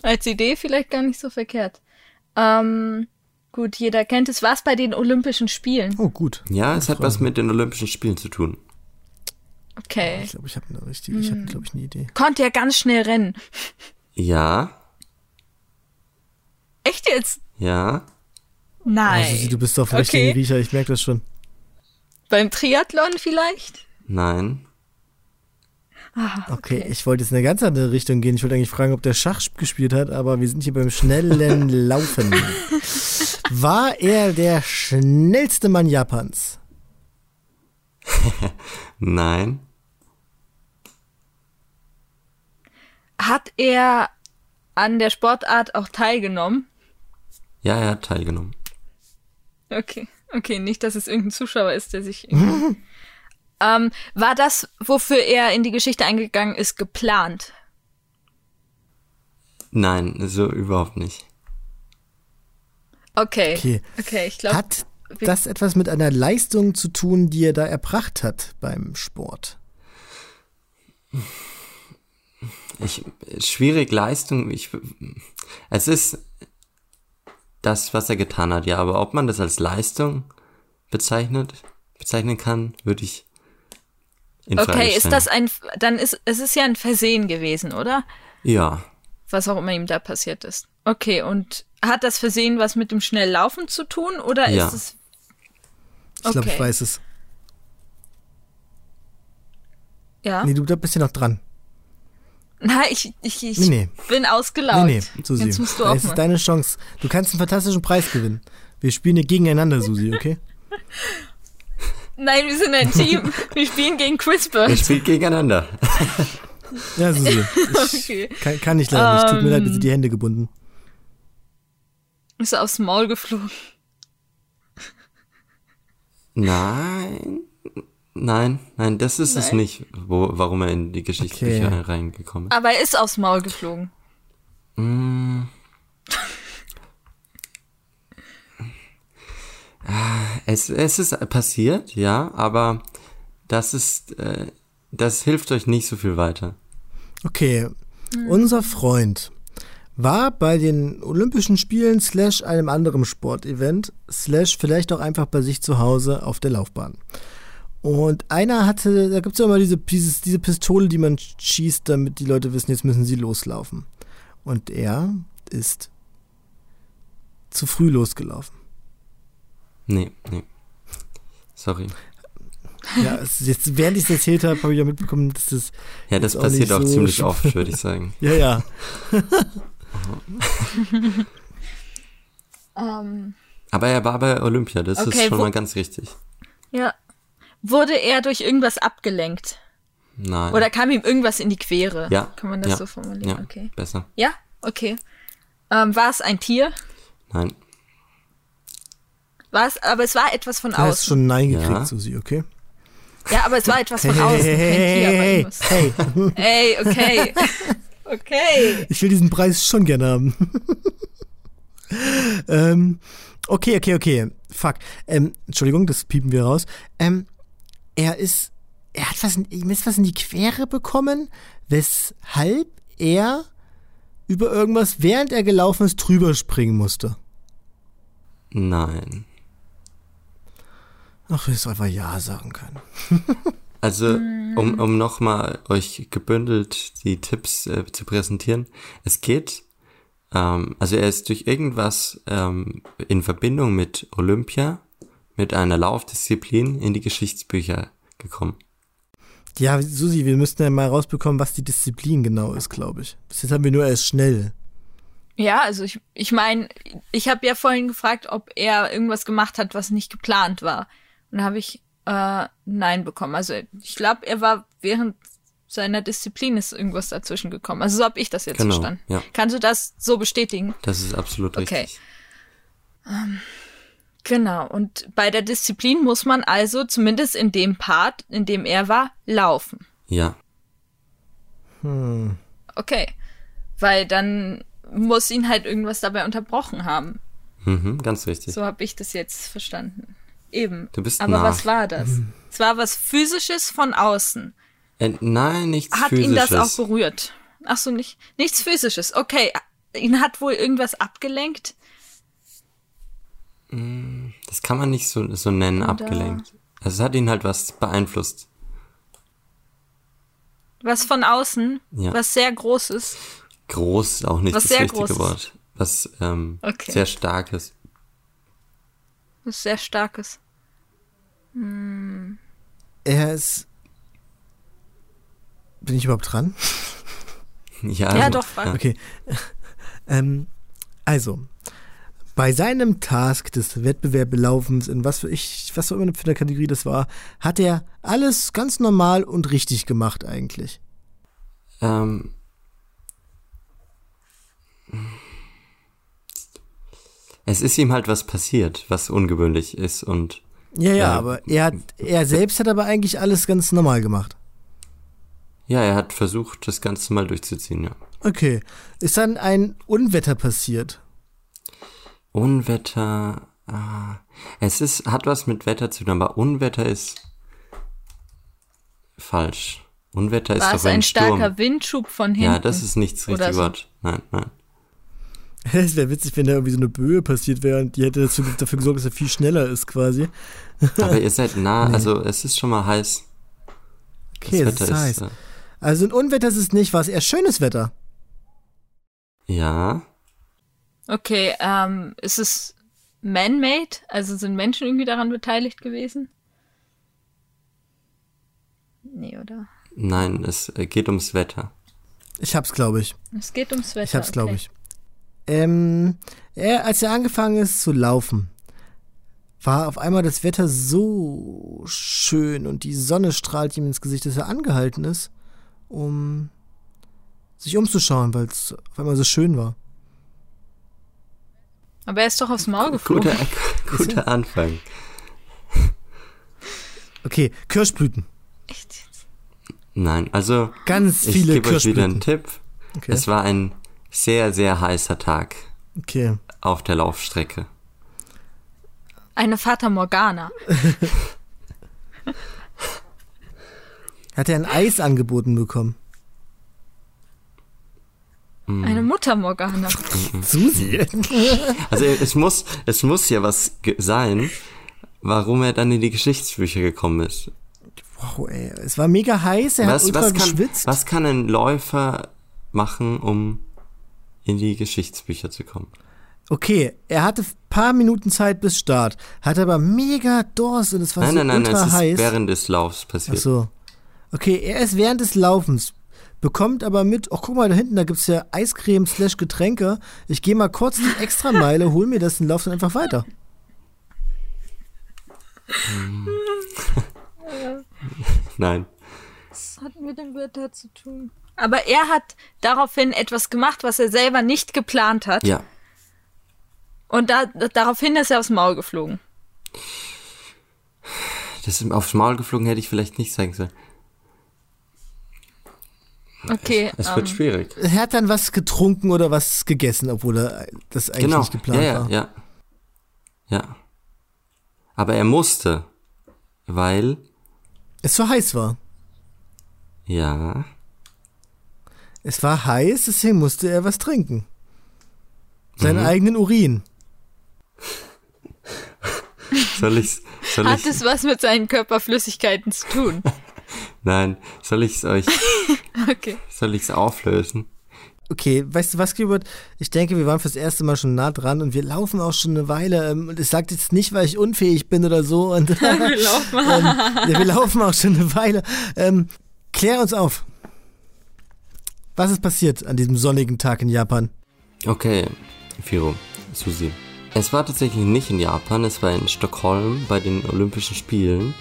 als Idee vielleicht gar nicht so verkehrt. Ähm, gut, jeder kennt es. Was bei den Olympischen Spielen? Oh, gut. Ja, es hat was mit den Olympischen Spielen zu tun. Okay. Ich glaube, ich habe eine richtige, ich habe, glaube ich, eine Idee. Konnte er ganz schnell rennen. Ja, Echt jetzt? ja. Nein. Also, Susi, du bist auf dem richtigen Okay. Riecher, ich merke das schon. Beim Triathlon vielleicht? Nein. Ah, Okay, ich wollte jetzt in eine ganz andere Richtung gehen. Ich wollte eigentlich fragen, ob der Schach gespielt hat, aber wir sind hier beim schnellen Laufen. War er der schnellste Mann Japans? Nein. Hat er an der Sportart auch teilgenommen? Ja, er hat teilgenommen. Okay, okay, nicht, dass es irgendein Zuschauer ist, der sich. ähm, war das, wofür er in die Geschichte eingegangen ist, geplant? Nein, so überhaupt nicht. Okay. Okay. Okay, ich glaube. Hat das etwas mit einer Leistung zu tun, die er da erbracht hat beim Sport? Ich, schwierig Leistung, ich, es ist das, was er getan hat, ja, aber ob man das als Leistung bezeichnet, bezeichnen kann, würde ich in Frage Okay, ist stellen. das ein, dann ist, es ist ja ein Versehen gewesen, oder? Ja, Was auch immer ihm da passiert ist. Okay, und hat das Versehen was mit dem Schnelllaufen zu tun, oder Ja. ist es, Ich glaube, ich Okay. weiß es. ja? Nee, du da bist ja noch dran. Nein, ich, ich, ich Nee, nee. bin ausgelaugt. Nee, nee, Susi. Jetzt musst du es auch ist mal. deine Chance. Du kannst einen fantastischen Preis gewinnen. Wir spielen hier gegeneinander, Susi, okay? Nein, wir sind ein Team. Wir spielen gegen Crispert. Ihr spielt gegeneinander. Ja, Susi. Ich Okay. kann, kann ich leider nicht. Tut mir leid, Ähm. sind die Hände gebunden. Ist aufs Maul geflogen. Nein. Nein, nein, das ist es Nein? nicht, wo, warum er in die Geschichtsbücher Okay. reingekommen ist. Aber er ist aufs Maul geflogen. Mm. Ah, Es, es ist passiert, ja, aber das ist, äh, das hilft euch nicht so viel weiter. Okay, unser Freund war bei den Olympischen Spielen slash einem anderen Sportevent slash vielleicht auch einfach bei sich zu Hause auf der Laufbahn. Und einer hatte, da gibt es ja immer diese, dieses, diese Pistole, die man schießt, damit die Leute wissen, jetzt müssen sie loslaufen. Und er ist zu früh losgelaufen. Nee, nee. Sorry. Ja, es, jetzt, während ich es erzählt habe, habe ich ja mitbekommen, dass das. Ja, das jetzt passiert nicht auch so ziemlich oft, würde ich sagen. ja, ja. Ähm, Aber er war bei Olympia, das Okay, ist schon mal ganz richtig. ja. Wurde er durch irgendwas abgelenkt? Nein. Oder kam ihm irgendwas in die Quere? ja. Kann man das ja, so formulieren? Ja, Okay. besser. Ja, okay. Ähm, war es ein Tier? Nein. War es, aber es war etwas von Du hast außen. schon Nein gekriegt, Ja. Susi, okay? Ja, aber es war etwas von Hey, außen. hey, hey, Tier, hey, hey, hey. Ey, okay. okay. Ich will diesen Preis schon gerne haben. ähm, okay, okay, okay. Fuck. Ähm, Entschuldigung, das piepen wir raus. Ähm, er ist, er hat was, in- ihm ist was in die Quere bekommen, weshalb er über irgendwas, während er gelaufen ist, drüber springen musste. Nein. Ach, wir hätten einfach Ja sagen können. Also, um, um nochmal euch gebündelt die Tipps äh, zu präsentieren. Es geht, ähm, also er ist durch irgendwas ähm, in Verbindung mit Olympia, mit einer Laufdisziplin in die Geschichtsbücher gekommen. Ja, Susi, wir müssten ja mal rausbekommen, was die Disziplin genau ist, glaube ich. Bis jetzt haben wir nur erst schnell. Ja, also ich, ich meine, ich habe ja vorhin gefragt, ob er irgendwas gemacht hat, was nicht geplant war. Und da habe ich äh, Nein bekommen. Also ich glaube, er war während seiner Disziplin ist irgendwas dazwischen gekommen. Also so habe ich das jetzt Genau, verstanden. ja. Kannst du das so bestätigen? Das ist absolut Okay. richtig. Ähm, genau. Und bei der Disziplin muss man also zumindest in dem Part, in dem er war, laufen. Ja. Hm. Okay. Weil dann muss ihn halt irgendwas dabei unterbrochen haben. Mhm, ganz richtig. So habe ich das jetzt verstanden. Eben. Du bist Aber nah. was war das? Es war was physisches von außen. Äh, nein, nichts Hat physisches. ihn das auch berührt? Ach so, nicht nichts physisches. Okay, ihn hat wohl irgendwas abgelenkt. Das kann man nicht so, so nennen, Oder- abgelenkt. Also es hat ihn halt was beeinflusst. Was von außen, Ja. was sehr großes. Groß ist auch nicht Was das sehr richtige. Wort. Was ähm, Okay. sehr starkes. Was sehr starkes. Hm. Er ist. Bin ich überhaupt dran? Ja, Ja, also, doch, frag. Okay. ähm, also, bei seinem Task des Wettbewerbelaufens, in was für ich, was auch immer für eine Kategorie das war, hat er alles ganz normal und richtig gemacht eigentlich. Ähm, es ist ihm halt was passiert, was ungewöhnlich ist und Ja, ja, äh, aber er hat, er selbst hat aber eigentlich alles ganz normal gemacht. ja, er hat versucht, das Ganze mal durchzuziehen, ja. Okay. Ist dann ein Unwetter passiert? Unwetter, ah, es ist, hat was mit Wetter zu tun, aber Unwetter ist falsch. Unwetter ist War doch es ein Sturm. starker Windschub von hinten? Ja, das ist nicht das oder richtige so? Wort. Nein, nein. Es wäre witzig, wenn da irgendwie so eine Böe passiert wäre und die hätte dazu, dafür gesorgt, dass er viel schneller ist quasi. Aber ihr seid nah, Nee. also es ist schon mal heiß. Okay, es ist heiß. äh, Also ein Unwetter ist es nicht, war es eher schönes Wetter. ja, Okay, ähm, ist es man-made? Also sind Menschen irgendwie daran beteiligt gewesen? Nee, oder? nein, es äh, geht ums Wetter. Ich hab's, glaube ich. Es geht ums Wetter. Ich hab's, glaube okay. ich. Ähm, er, als er angefangen ist zu laufen, war auf einmal das Wetter so schön und die Sonne strahlt ihm ins Gesicht, dass er angehalten ist, um sich umzuschauen, weil es auf einmal so schön war. Aber er ist doch aufs Maul geflogen. Guter, guter Anfang. Okay, Kirschblüten. Nein, also Ganz ich viele gebe euch wieder einen Kirschblüten. Tipp. Okay. Es war ein sehr, sehr heißer Tag Okay. auf der Laufstrecke. Eine Fata Morgana. Hat er ein Eis angeboten bekommen? Hm. Eine Mutter Morgana. Susi. Also es muss, es muss ja was sein, warum er dann in die Geschichtsbücher gekommen ist. Wow, ey. Es war mega heiß, er hat Was, ultra was, kann, geschwitzt. was kann ein Läufer machen, um in die Geschichtsbücher zu kommen? Okay, er hatte paar Minuten Zeit bis Start, hatte aber mega Durst und es war nein, so nein, nein, ultra es ist heiß. während des Laufs Ach passiert. so. Okay, er ist während des Laufens, bekommt aber mit, ach guck mal, da hinten, da gibt's ja Eiscreme slash Getränke. Ich gehe mal kurz die Extrameile, hol mir das und lauf dann einfach weiter. Nein. Was hat mit dem Wetter zu tun? Aber er hat daraufhin etwas gemacht, was er selber nicht geplant hat. Ja. Und da, daraufhin ist er aufs Maul geflogen. Das ist aufs Maul geflogen hätte ich vielleicht nicht sagen sollen. Okay. Es ähm, wird schwierig. Er hat dann was getrunken oder was gegessen, obwohl er das eigentlich genau. nicht geplant ja, ja, war. ja. Ja. Aber er musste, weil, Es so heiß war. ja, Es war heiß, deswegen musste er was trinken. Seinen Mhm. eigenen Urin. soll ich's, soll hat ich, es was mit seinen Körperflüssigkeiten zu tun? nein, soll ich's euch, Okay. soll ich's auflösen? Okay, weißt du was, Gilbert? Ich denke, wir waren fürs erste Mal schon nah dran und wir laufen auch schon eine Weile. Ähm, und ich sage jetzt nicht, weil ich unfähig bin oder so. Und, Wir laufen. ähm, ja, wir laufen auch schon eine Weile. Ähm, klär uns auf. Was ist passiert an diesem sonnigen Tag in Japan? Okay, Firo, Susi. Es war tatsächlich nicht in Japan, es war in Stockholm bei den Olympischen Spielen.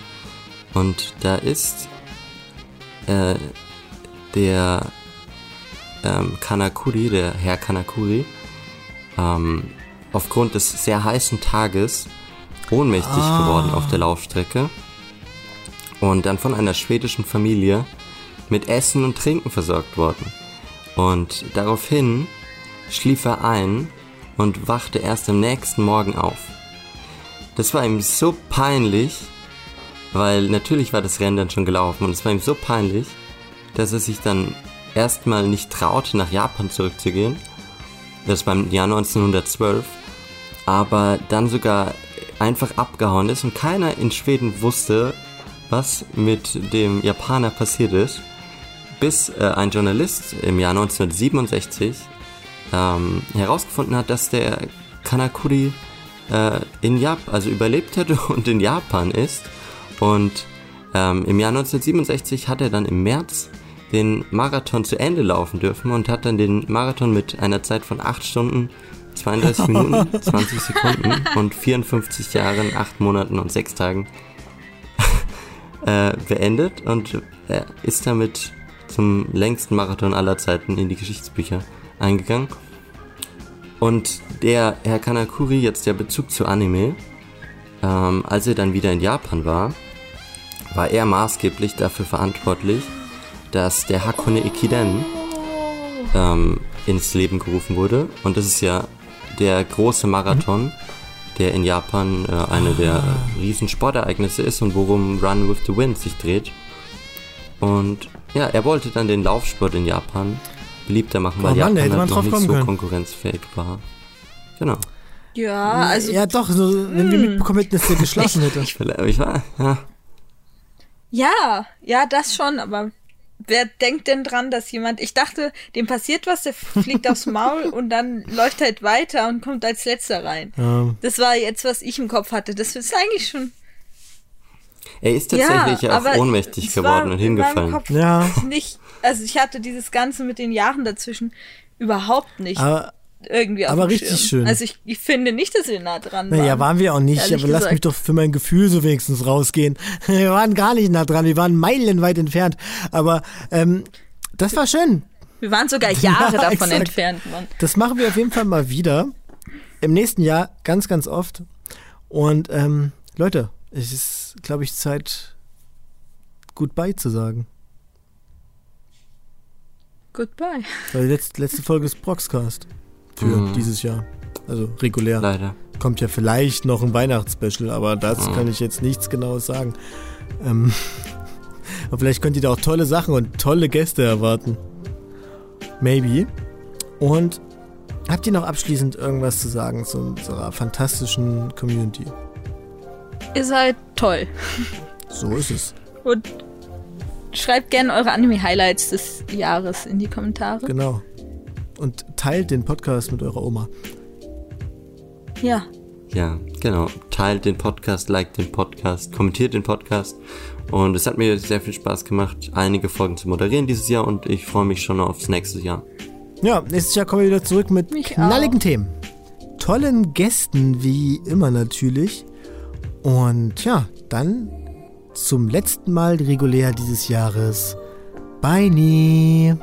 Und da ist äh, der ähm, Kanakuri, der Herr Kanakuri, ähm, aufgrund des sehr heißen Tages ohnmächtig Ah. geworden auf der Laufstrecke und dann von einer schwedischen Familie mit Essen und Trinken versorgt worden. Und daraufhin schlief er ein und wachte erst am nächsten Morgen auf. Das war ihm so peinlich, weil natürlich war das Rennen dann schon gelaufen und es war ihm so peinlich, dass er sich dann erstmal nicht traute, nach Japan zurückzugehen. Das war im Jahr 1912. Aber dann sogar einfach abgehauen ist und keiner in Schweden wusste, was mit dem Japaner passiert ist, bis äh, ein Journalist im Jahr 1967 ähm, herausgefunden hat, dass der Kanakuri äh, in Japan, also überlebt hat und in Japan ist. Und ähm, im Jahr 1967 hat er dann im März den Marathon zu Ende laufen dürfen und hat dann den Marathon mit einer Zeit von 8 Stunden, 32 Minuten, 20 Sekunden und 54 Jahren, 8 Monaten und 6 Tagen äh, beendet und er ist damit zum längsten Marathon aller Zeiten in die Geschichtsbücher eingegangen. Und der Herr Kanakuri, jetzt der Bezug zu Anime, ähm, als er dann wieder in Japan war, war er maßgeblich dafür verantwortlich, dass der Hakone Ikiden ähm, ins Leben gerufen wurde. Und das ist ja der große Marathon, der in Japan äh, eine der riesen Sportereignisse ist und worum Run with the Wind sich dreht. Und ja, er wollte dann den Laufsport in Japan beliebter machen, weil Oh Mann, Japan halt noch nicht so können. konkurrenzfähig war. Genau. Ja, also. Ja, doch, so, wenn wir mitbekommen hätten, dass der geschlossen hätte. Ich, ich war, ja. Ja, ja, das schon, aber wer denkt denn dran, dass jemand. Ich dachte, dem passiert was, der fliegt aufs Maul und dann läuft halt weiter und kommt als letzter rein. Ja. Das war jetzt, was ich im Kopf hatte. Das ist eigentlich schon. Er ist tatsächlich ja, auch ohnmächtig es geworden war und hingefallen. Kopf Ja. Nicht also ich hatte dieses Ganze mit den Jahren dazwischen überhaupt nicht Aber, irgendwie auf aber richtig Schirm. schön. Also ich, ich finde nicht, dass wir nah dran waren. naja, waren wir auch nicht, aber lass gesagt. mich doch für mein Gefühl so wenigstens rausgehen. Wir waren gar nicht nah dran, wir waren meilenweit entfernt. Aber ähm, das war schön. Wir waren sogar Jahre Ja, davon exakt. entfernt. Mann. Das machen wir auf jeden Fall mal wieder. Im nächsten Jahr ganz, ganz oft. Und ähm, Leute, es ist, glaube ich, Zeit, Goodbye zu sagen. Goodbye. Weil die letzte, letzte Folge ist Proxcast für Mhm. dieses Jahr. Also regulär. Leider. Kommt ja vielleicht noch ein Weihnachtsspecial, aber dazu Mhm. kann ich jetzt nichts Genaues sagen. Ähm, aber vielleicht könnt ihr da auch tolle Sachen und tolle Gäste erwarten. Maybe. Und habt ihr noch abschließend irgendwas zu sagen zu unserer fantastischen Community? Ihr seid toll. So ist es. Und schreibt gerne eure Anime-Highlights des Jahres in die Kommentare. Genau. Und teilt den Podcast mit eurer Oma. Ja. Ja, genau. Teilt den Podcast, liked den Podcast, kommentiert den Podcast. Und es hat mir sehr viel Spaß gemacht, einige Folgen zu moderieren dieses Jahr und ich freue mich schon aufs nächste Jahr. Ja, nächstes Jahr kommen wir wieder zurück mit Mich knalligen Themen. Tollen Gästen, wie immer natürlich. Und ja, dann zum letzten Mal regulär dieses Jahres. Bye. nie.